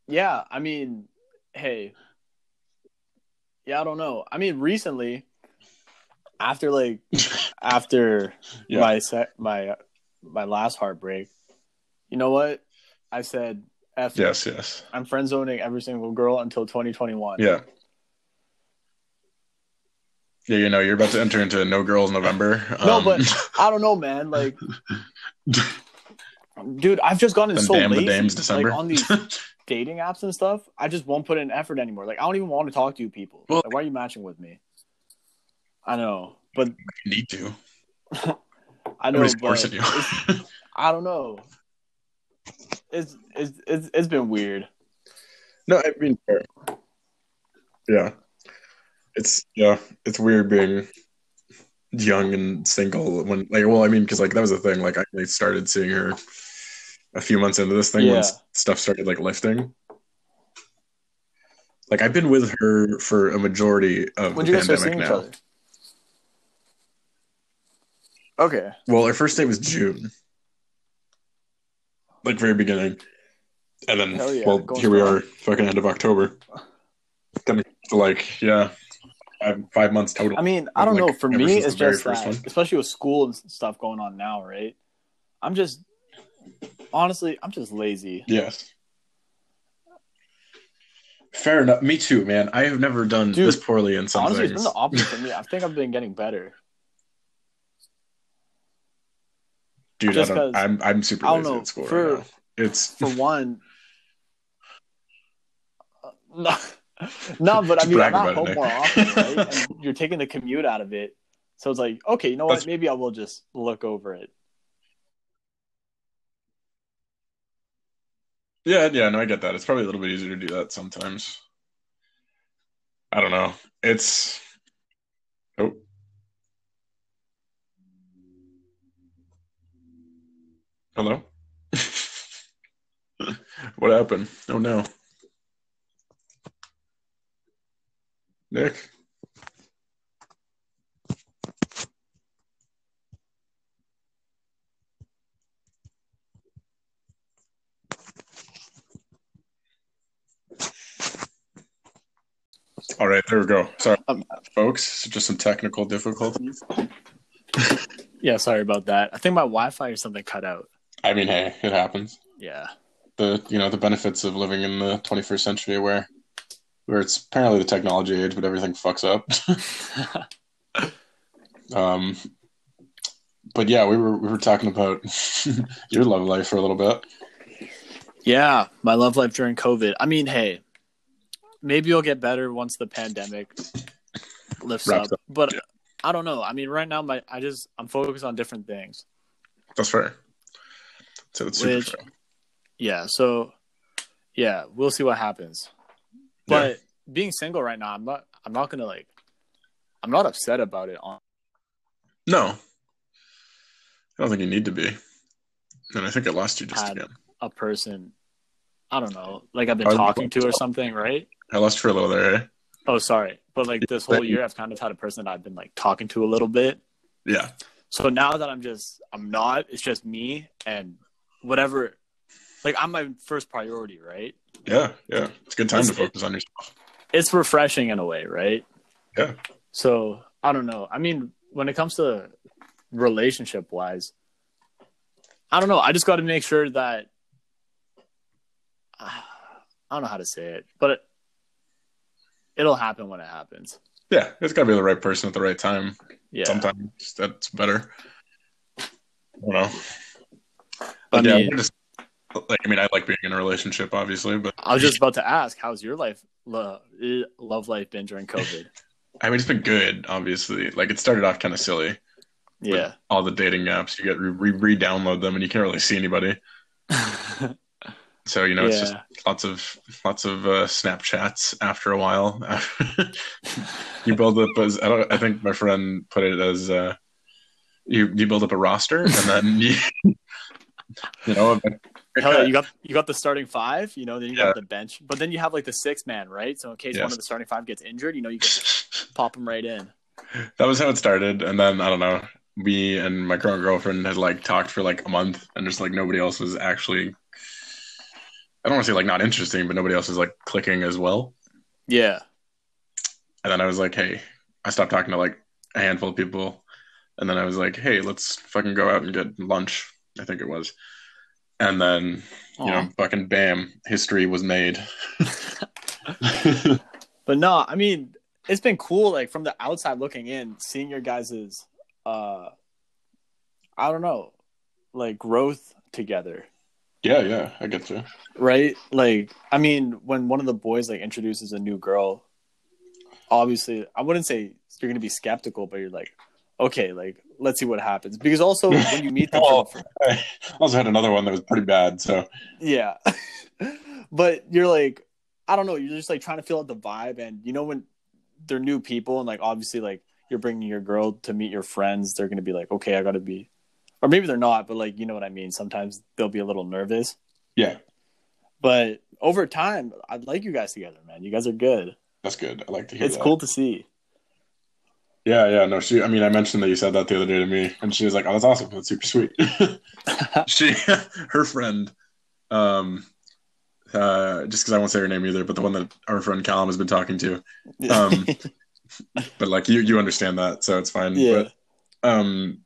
yeah. I mean, hey, yeah. I don't know. I mean, recently, after like after Yeah. my set my my last heartbreak, you know what? I said, F it. yes, yes, I'm friend zoning every single girl until 2021. yeah. Yeah, you know, you're about to enter into no girls November. No, Um, but I don't know, man. Like, dude, I've just gotten so damn lazy. the dames December. Like on these dating apps and stuff, I just won't put in effort anymore. Like, I don't even want to talk to you people. Well- like, why are you matching with me? I know, but you need to. I know, Nobody's but forcing you. I don't know. It's it's it's, it's been weird. No, I mean, fair. yeah, it's yeah, it's weird being young and single when like well, I mean, because like that was the thing. Like I I started seeing her a few months into this thing when Yeah. s- stuff started like lifting. Like I've been with her for a majority of When the did you guys start pandemic each now. other? Okay. Well, our first date was June, like very beginning, and then yeah, well, here we are, fucking end of October. To like yeah, five, five months total. I mean, I don't Like, know. For me, it's just that, especially with school and stuff going on now, right? I'm just honestly, I'm just lazy. Yes. Fair enough. Me too, man. I have never done Dude, this poorly in some Honestly, it's things. been the opposite for me. I think I've been getting better. Dude, I just don't, 'cause- I'm I'm super I don't lazy know, at school for- right now. It's For one, no, no, but I mean, I'm not home more often, right? And you're taking the commute out of it, so it's like, okay, you know what? That's- Maybe I will just look over it. Yeah, yeah. No, I get that. It's probably a little bit easier to do that sometimes. I don't know. It's oh. Hello. What happened? Oh no. Nick? All right, there we go. Sorry, Um, folks. Just some technical difficulties. Yeah, sorry about that. I think my Wi-Fi or something cut out. I mean, hey, it happens. Yeah. The you know the benefits of living in the 21st century, where where it's apparently the technology age, but everything fucks up. um, but yeah, we were we were talking about your love life for a little bit. yeah, my love life during COVID. I mean, hey, maybe it'll get better once the pandemic lifts Wraps up. But yeah. I don't know. I mean, right now, my I just I'm focused on different things. That's fair. So that's super Which- fair. Yeah. So, yeah, we'll see what happens. Yeah. But being single right now, I'm not. I'm not gonna like. I'm not upset about it. On No, I don't think you need to be. And I think it lost you just again. a person. I don't know. Like I've been I- talking to or something, right? I lost for a little there. Oh, sorry. But like this whole year, I've kind of had a person that I've been like talking to a little bit. Yeah, So now that I'm just, I'm not. It's just me and whatever. Like I'm my first priority, right? yeah, yeah. It's a good time to It's- focus on yourself. It's refreshing in a way, right? Yeah. So I don't know. I mean, when it comes to relationship wise, I don't know. I just got to make sure that I don't know how to say it, but it'll happen when it happens. Yeah, it's got to be the right person at the right time. Yeah. Sometimes that's better. I don't know. I But yeah, mean, we're just like I mean, I like being in a relationship, obviously, but I was just about to ask, how's your life, lo- eh, love life been during COVID? I mean, it's been good. Obviously, like it started off kind of silly. Yeah. All the dating apps, you get re re-download them, and you can't really see anybody. So you know, it's just lots of lots of uh, Snapchats. After a while, you build up as I, don't, I think my friend put it as uh, you you build up a roster, and then you you know Hell yeah, you got you got the starting five, you know, then you Yeah. got the bench, but then you have like the six man, right? So in case one of the starting five gets injured, you know, you can pop them right in. that was how it started and then i don't know me and my current girlfriend had like talked for like a month and just like nobody else was actually i don't want to say like not interesting but nobody else is like clicking as well. Yeah. and then i was like hey i stopped talking to like a handful of people. And then i was like hey let's fucking go out and get lunch i think it was. And then you know fucking bam history was made. But no, I mean, it's been cool, like from the outside looking in, seeing your guys's, uh, I don't know, like growth together, yeah yeah i get you right? Like, I mean, when one of the boys like introduces a new girl, obviously, I wouldn't say you're gonna be skeptical, but you're like, okay, like let's see what happens. Because also when you meet them, oh, for- i also had another one that was pretty bad so yeah, but you're like, I don't know, you're just like trying to feel out the vibe, and you know when they're new people, and like obviously like you're bringing your girl to meet your friends, they're gonna be like, okay, I gotta be, or maybe they're not, but like you know what I mean. Sometimes they'll be a little nervous, yeah but over time, I'd like you guys together, man. You guys are good. that's good i like to hear It's that. cool to see. Yeah, yeah, no, she. I mean, I mentioned that you said that the other day to me, and she was like, "Oh, that's awesome. That's super sweet." she, her friend, um, uh, just because I won't say her name either, but the one that our friend Callum has been talking to, Um, but like you, you understand that, so it's fine. yeah. But um,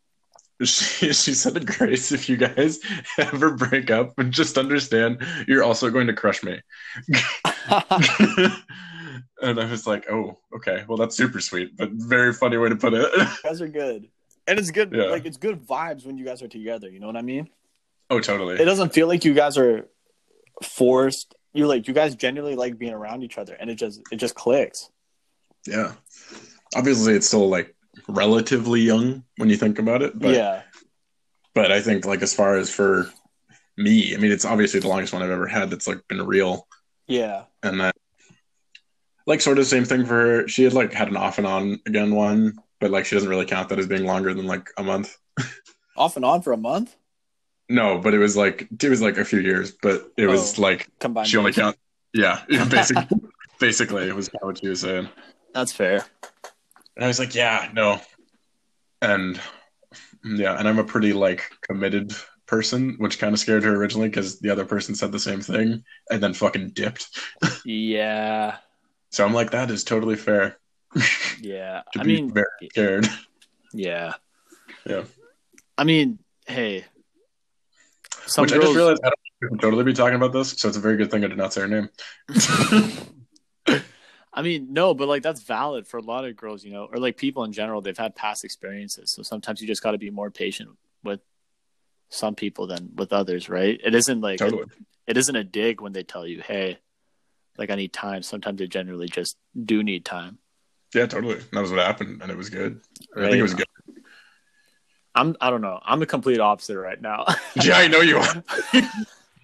she she said to Grace, if you guys ever break up, and just understand, you're also going to crush me. and I was like, oh, okay, well, that's super sweet, but very funny way to put it. you guys are good. And it's good Yeah. like it's good vibes when you guys are together, you know what I mean? oh, totally. It doesn't feel like you guys are forced. You like you guys genuinely like being around each other and it just it just clicks. Yeah. Obviously, it's still like relatively young when you think about it, but yeah. but I think like as far as for me, I mean, it's obviously the longest one I've ever had that's like been real, Yeah. and then like sort of the same thing for her. She had like had an off and on again one, but like she doesn't really count that as being longer than like a month. Off and on for a month? No, but it was like it was like a few years, but it was Oh. like Combined. she only count. Yeah, yeah, basically, basically, it was of what she was saying. That's fair. And I was like, yeah, no, and yeah, and I'm a pretty like committed person, which kind of scared her originally because the other person said the same thing and then fucking dipped. Yeah. So I'm like, that is totally fair. Yeah. to I be mean, very scared. yeah. Yeah. I mean, hey. Which I just realized I don't can totally be talking about this, so it's a very good thing I did not say her name. I mean, no, but like that's valid for a lot of girls, you know, or like people in general. They've had past experiences, so sometimes you just got to be more patient with some people than with others, right? It isn't like totally. it isn't a dig when they tell you, "Hey, like I need time." Sometimes they generally just do need time. Yeah, totally. That was what happened, and it was good. I think it was good. I'm I don't know. I'm the complete opposite right now. Yeah, I know you are.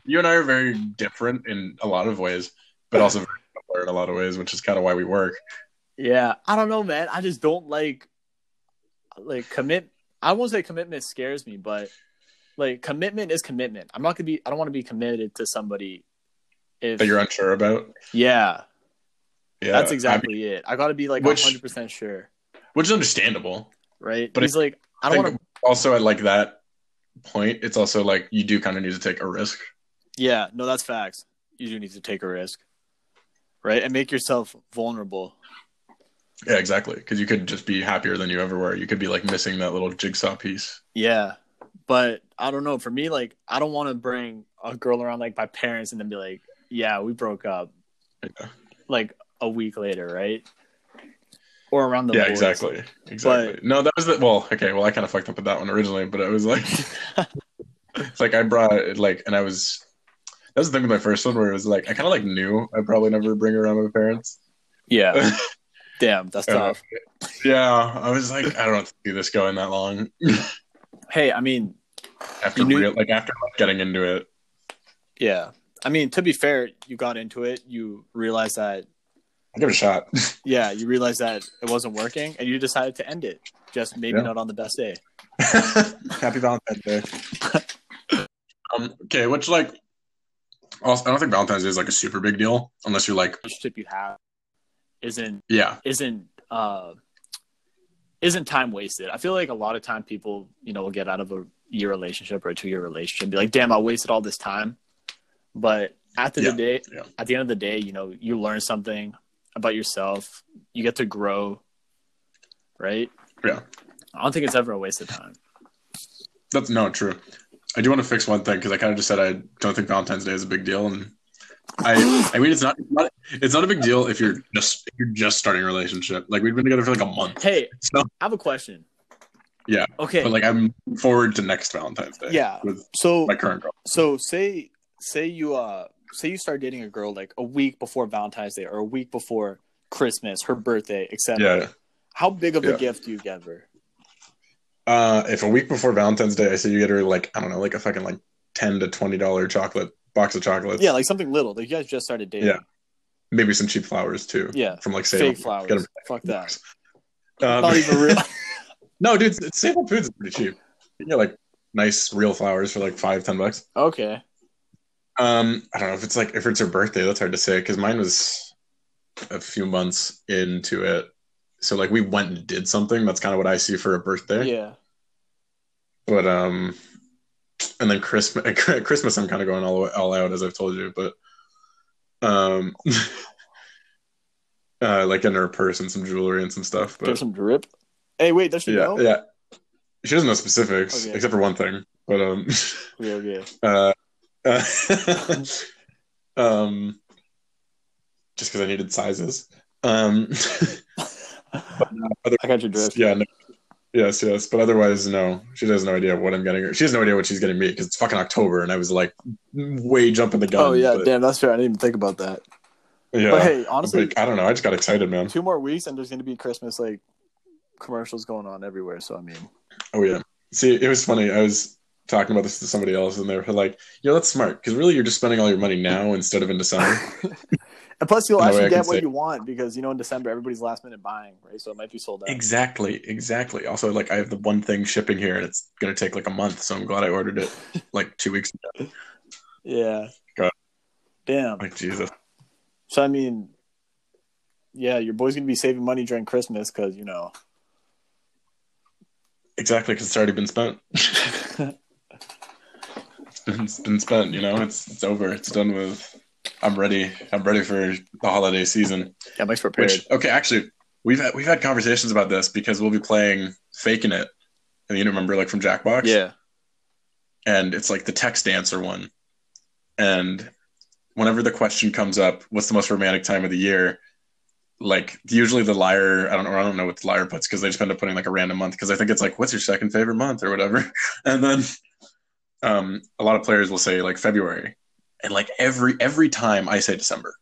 you and I are very different in a lot of ways, but also very similar in a lot of ways, which is kind of why we work. yeah, I don't know, man. I just don't like like commit. I won't say commitment scares me, but like commitment is commitment. I'm not gonna be. I don't want to be committed to somebody. If That you're unsure about. yeah, Yeah, that's I exactly mean, it. I got to be like Which- 100 percent sure, which is understandable. right? But He's like, I I don't want to. also at like that point, it's also like you do kind of need to take a risk. Yeah, no, that's facts. You do need to take a risk, right, and make yourself vulnerable. Yeah, exactly. Because you could just be happier than you ever were. You could be like missing that little jigsaw piece. Yeah, but I don't know. For me, like, I don't want to bring a girl around like my parents and then be like, "Yeah, we broke up." Yeah. Like a week later, right? Or around the yeah, boys. exactly. Exactly. no, that was the well, okay, well I kind of fucked up with that one originally, but it was like it's like I brought like and I was that was the thing with my first one where it was like I kinda like knew I'd probably never bring her around my parents. Yeah. Damn, that's tough. yeah. I was like, I don't see this going that long. Hey, I mean, after knew- real like after getting into it. yeah. I mean, to be fair, you got into it. You realized that, I give it a shot. yeah, you realized that it wasn't working, and you decided to end it. Just maybe Yeah. not on the best day. Happy Valentine's Day. um, okay, which like also I don't think Valentine's Day is like a super big deal unless you're like, Relationship you have isn't yeah, isn't uh isn't time wasted. I feel like a lot of time people, you know, will get out of a year relationship or a two year relationship and be like, damn, I wasted all this time. But at the, of the day, yeah. at the end of the day, you know, you learn something about yourself. You get to grow, right? Yeah. I don't think it's ever a waste of time. That's no true. I do want to fix one thing because I kind of just said I don't think Valentine's Day is a big deal, and I I mean it's not, it's not it's not a big deal if you're just if you're just starting a relationship. Like we've been together for like a month, Hey, so I have a question. Yeah, Okay. but like I'm forward to next Valentine's Day. Yeah. with so my current girl. So say say you uh say you start dating a girl like a week before Valentine's Day or a week before Christmas, her birthday, etc. Yeah. How big of a gift do you give her? Uh, if a week before Valentine's Day, I say you get her like I don't know, like a fucking like ten to twenty dollar chocolate box of chocolates. Yeah, like something little. Like you guys just started dating. Yeah. maybe some cheap flowers too. Yeah. from like Save-On. Fake flowers. Fuck that. Um, Not even real. no, dude, Save-On Foods is pretty cheap. You get like nice real flowers for like five, ten bucks. okay. Um, I don't know if it's like if it's her birthday. That's hard to say because mine was a few months into it. So like we went and did something. That's kind of what I see for a birthday. Yeah. But um, and then Christmas, Christmas, I'm kind of going all all out as I've told you. But um, uh, like in her purse and some jewelry and some stuff. But some drip. Hey, wait, does she yeah, know? yeah. She doesn't know specifics Okay. except for one thing. But um, yeah okay. uh, uh um, just because I needed sizes. Um, Uh, I got your drift. yeah, no, yes, yes. But otherwise, no. She has no idea what I'm getting her. She has no idea what she's getting me because it's fucking October, and I was like way jumping the gun. Oh yeah, but, damn, that's fair. I didn't even think about that. yeah. But hey, honestly, Like, I don't know. I just got excited, man. two more weeks and there's gonna be Christmas like commercials going on everywhere. So I mean, Oh yeah. See, it was funny. I was talking about this to somebody else, and they were like, "Yo, that's smart because really, you're just spending all your money now instead of in December." And plus, you'll No actually get what say- you want because you know in December everybody's last minute buying, right? So it might be sold out. Exactly, exactly. Also, like I have the one thing shipping here, and it's gonna take like a month, so I'm glad I ordered it like two weeks ago. Yeah. God. Damn. Like Jesus. So I mean, yeah, your boy's gonna be saving money during Christmas because you know. Exactly, because it's already been spent. It's been, it's been spent. You know, it's it's over. It's done with. I'm ready. I'm ready for the holiday season. yeah, Mike's prepared. Which okay, actually, we've had, we've had conversations about this because we'll be playing faking it, and you remember like from Jackbox. yeah. and it's like the text answer one. And whenever the question comes up, what's the most romantic time of the year? Like usually the liar, I don't know, I don't know what the liar puts because they just end up putting like a random month because I think it's like, what's your second favorite month or whatever. And then um, a lot of players will say like February, and like every every time I say December,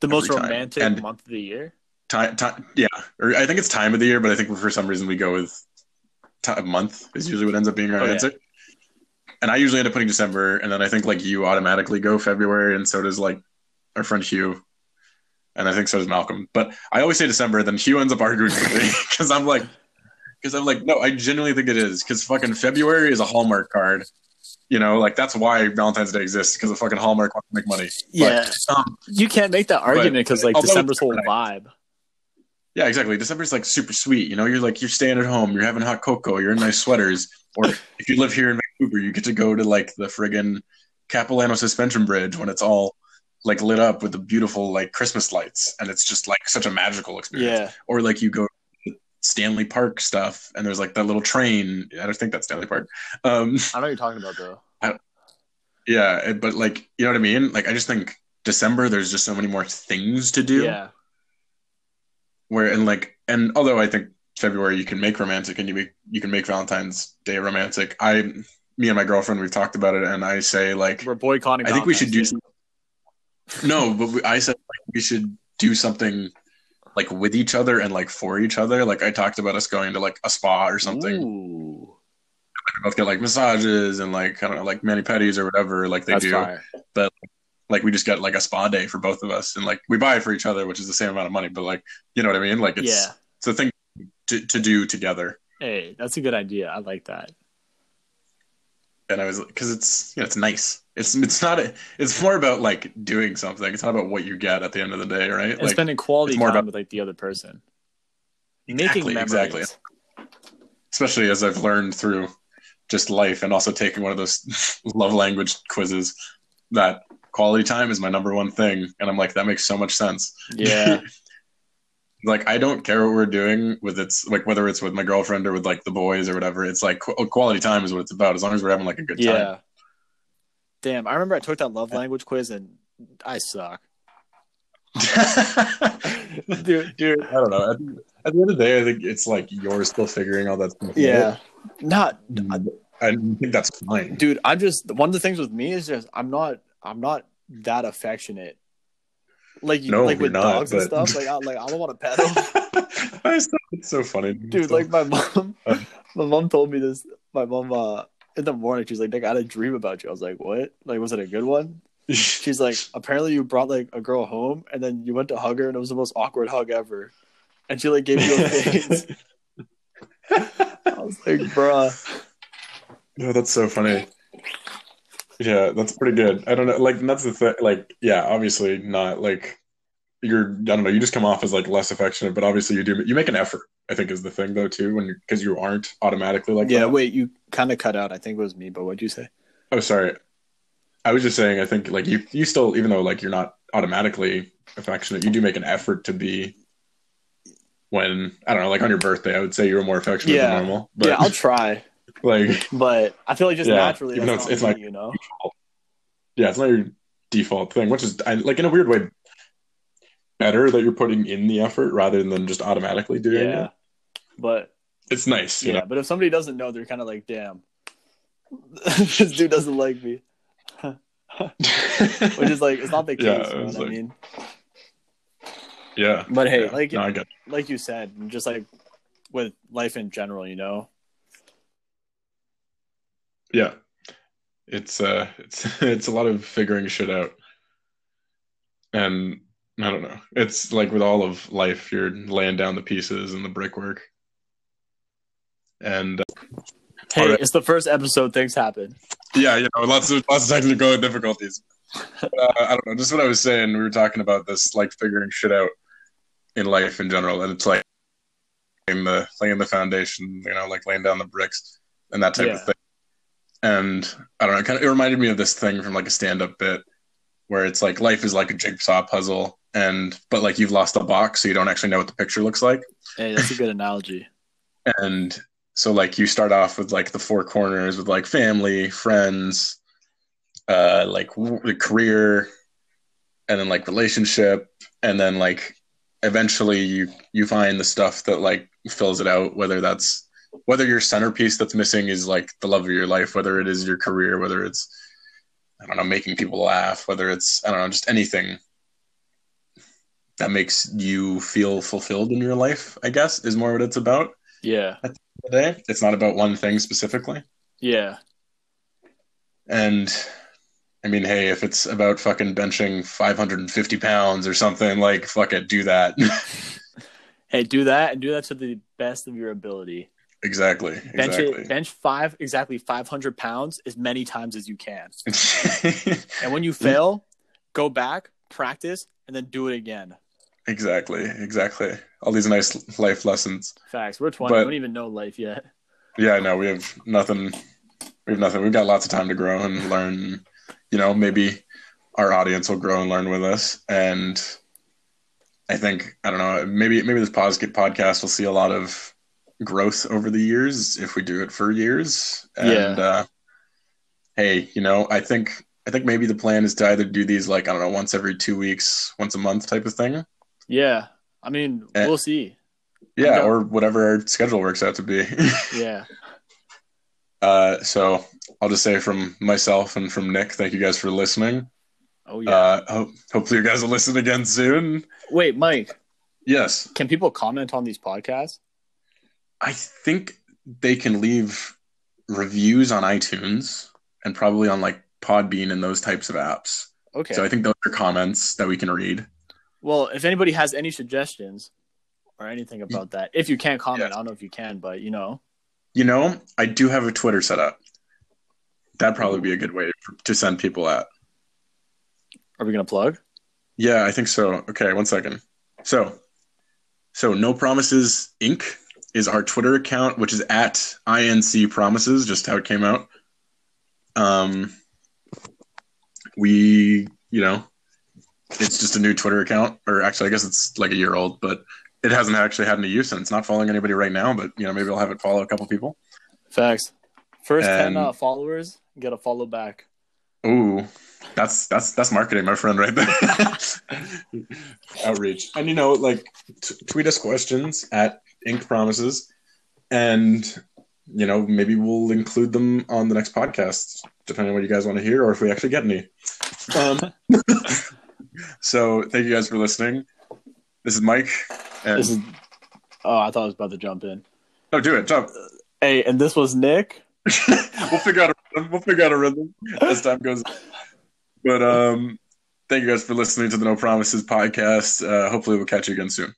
The most time. romantic And- month of the year. time, time, yeah, or I think it's time of the year, but I think for some reason we go with ti month is usually what ends up being our Oh, yeah. answer. And I usually end up putting December, and then I think like you automatically go February, and so does like our friend Hugh, and I think so does Malcolm. But I always say December, then Hugh ends up arguing with me because I'm like, because I'm like, no, I genuinely think it is because fucking February is a Hallmark card. You know, like that's why Valentine's Day exists because the fucking Hallmark wants to make money. Yeah, Um, you can't make that argument because like December's whole vibe. Yeah, exactly. December's like super sweet. You know, you're like you're staying at home, you're having hot cocoa, you're in nice sweaters. Or if you live here in Vancouver, you get to go to like the friggin' Capilano Suspension Bridge when it's all like lit up with the beautiful like Christmas lights, and it's just like such a magical experience. Yeah, Or like you go Stanley Park stuff, and there's like that little train. I don't think that's Stanley Park. Um, I know what you're talking about though. yeah, it- but like you know what I mean. Like I just think December, there's just so many more things to do. Yeah, where and like and although I think February you can make romantic and you make you can make Valentine's Day romantic. I me and my girlfriend we've talked about it and I say like we're boycotting. I think we should do some, no, but we, I said like, we should do something like with each other and like for each other. Like I talked about us going to like a spa or something. Ooh, We both get like massages and like I don't know like mani pedis or whatever like they that's do. fire. Like we just get like a spa day for both of us and like we buy it for each other, which is the same amount of money. But like you know what I mean? Like it's yeah. it's a thing to, to do together. Hey, that's a good idea. I like that. And I was because it's you know, it's nice. It's it's not a, it's more about like doing something. It's not about what you get at the end of the day, right? And Like spending quality more time about- with like the other person. Exactly, Making memories. exactly. especially as I've learned through just life and also taking one of those love language quizzes that quality time is my number one thing, and I'm like that makes so much sense. Yeah. like I don't care what we're doing with it's like whether it's with my girlfriend or with like the boys or whatever. It's like qu- quality time is what it's about. As long as we're having like a good time. yeah. Damn, I remember I took that love language quiz and I suck. dude, dude, I don't know. At, at the end of the day, I think it's like you're still figuring all that stuff out. Yeah. Not mm-hmm. I think that's fine. dude, I'm just one of the things with me is just I'm not I'm not that affectionate. Like you No, like with not, dogs and stuff. Like I like I don't want to pet them. It's so funny, Dude, Still. like my mom Uh. my mom told me this my mom uh in the morning she's like, Nick, I had a dream about you. I was like, What? Like was it a good one? She's like, apparently you brought like a girl home and then you went to hug her and it was the most awkward hug ever. And she like gave you a face. I was like, bruh. no, that's so funny. Yeah, that's pretty good. I don't know, like that's the thing. Like, yeah, obviously not like you're. I don't know. You just come off as like less affectionate, but obviously you do. You make an effort. I think is the thing though too, when because you aren't automatically like Yeah, that. wait, you kind of cut out. I think it was me, but what'd you say? Oh, sorry. I was just saying. I think like you, you still, even though like you're not automatically affectionate, you do make an effort to be. When I don't know, like on your birthday, I would say you were more affectionate Yeah. than normal. But yeah, I'll try, like, but I feel like just Yeah, naturally, even though it's- it's me, like- you know. yeah, it's not your default thing, which is I, like in a weird way better that you're putting in the effort rather than just automatically doing Yeah, it. but It's nice, yeah, but if somebody doesn't know, they're kind of like, damn, this dude doesn't like me, which is like it's not the case. Yeah, you know what I mean? yeah, But hey, yeah. like no, like you said, just like with life in general, you know. Yeah, it's uh, it's it's a lot of figuring shit out. and I don't know. It's like with all of life, you're laying down the pieces and the brickwork. And uh, Hey, Alright. it's the first episode. Things happen. yeah, you know, lots of lots of technical difficulties. uh, I don't know. Just what I was saying. We were talking about this, like figuring shit out in life in general, and it's like in the laying the foundation, you know, like laying down the bricks and that type Yeah. of thing. And I don't know. It kind of it reminded me of this thing from like a stand-up bit where it's like life is like a jigsaw puzzle, and but like you've lost a box, so you don't actually know what the picture looks like. Hey, that's a good analogy. and so like you start off with like the four corners with like family friends uh like w- the career and then like relationship and then like eventually you you find the stuff that like fills it out whether that's whether your centerpiece that's missing is like the love of your life whether it is your career whether it's i don't know making people laugh whether it's i don't know just anything that makes you feel fulfilled in your life i guess is more what it's about Yeah, today. It's not about one thing specifically. yeah, And I mean, hey, if it's about fucking benching 550 pounds or something, like, fuck it, do that. Hey, do that and do that to the best of your ability. Exactly. Bench Exactly. it, bench five exactly five hundred pounds as many times as you can. And when you fail, go back, practice, and then do it again. exactly. Exactly. All these nice life lessons. Facts. We're twenty. But- we don't even know life yet. Yeah, no. We have nothing. We have nothing. We've got lots of time to grow and learn. You know, maybe our audience will grow and learn with us. And I think I don't know. Maybe maybe this podcast will see a lot of growth over the years if we do it for years. And Yeah. uh, hey, you know, I think I think maybe the plan is to either do these like I don't know once every two weeks, once a month type of thing. Yeah. I mean, Eh. we'll see. Yeah, or whatever our schedule works out to be. Yeah. Uh, so I'll just say from myself and from Nick, thank you guys for listening. Oh yeah. Uh, ho- hopefully you guys will listen again soon. Wait, Mike, Yes, can people comment on these podcasts? I think they can leave reviews on iTunes and probably on like Podbean and those types of apps. Okay. So I think those are comments that we can read. well, if anybody has any suggestions or anything about that, if you can't comment, Yeah. I don't know if you can, but you know, You know, I do have a Twitter set up. That'd probably be a good way to send people at. are we gonna plug? Yeah, I think so. Okay, one second. So, so no promises Inc. is our Twitter account, which is at inc promises, just how it came out. Um, we, you know, it's just a new Twitter account, or actually, I guess it's like a year old, but it hasn't actually had any use, and it's not following anybody right now. But you know, maybe I'll have it follow a couple people. Facts. First ten uh, followers get a follow back. Ooh, that's that's that's marketing, my friend, right there. Outreach, and you know, like t- tweet us questions at Ink Promises, and you know, maybe we'll include them on the next podcast, depending on what you guys want to hear, or if we actually get any. Um, so, thank you guys for listening. This is Mike, and This is. Oh, I thought I was about to jump in. no, do it, jump. Hey, and this was Nick. we'll figure out a rhythm. We'll figure out a rhythm as time goes. But um, thank you guys for listening to the No Promises podcast. Uh, hopefully, we'll catch you again soon.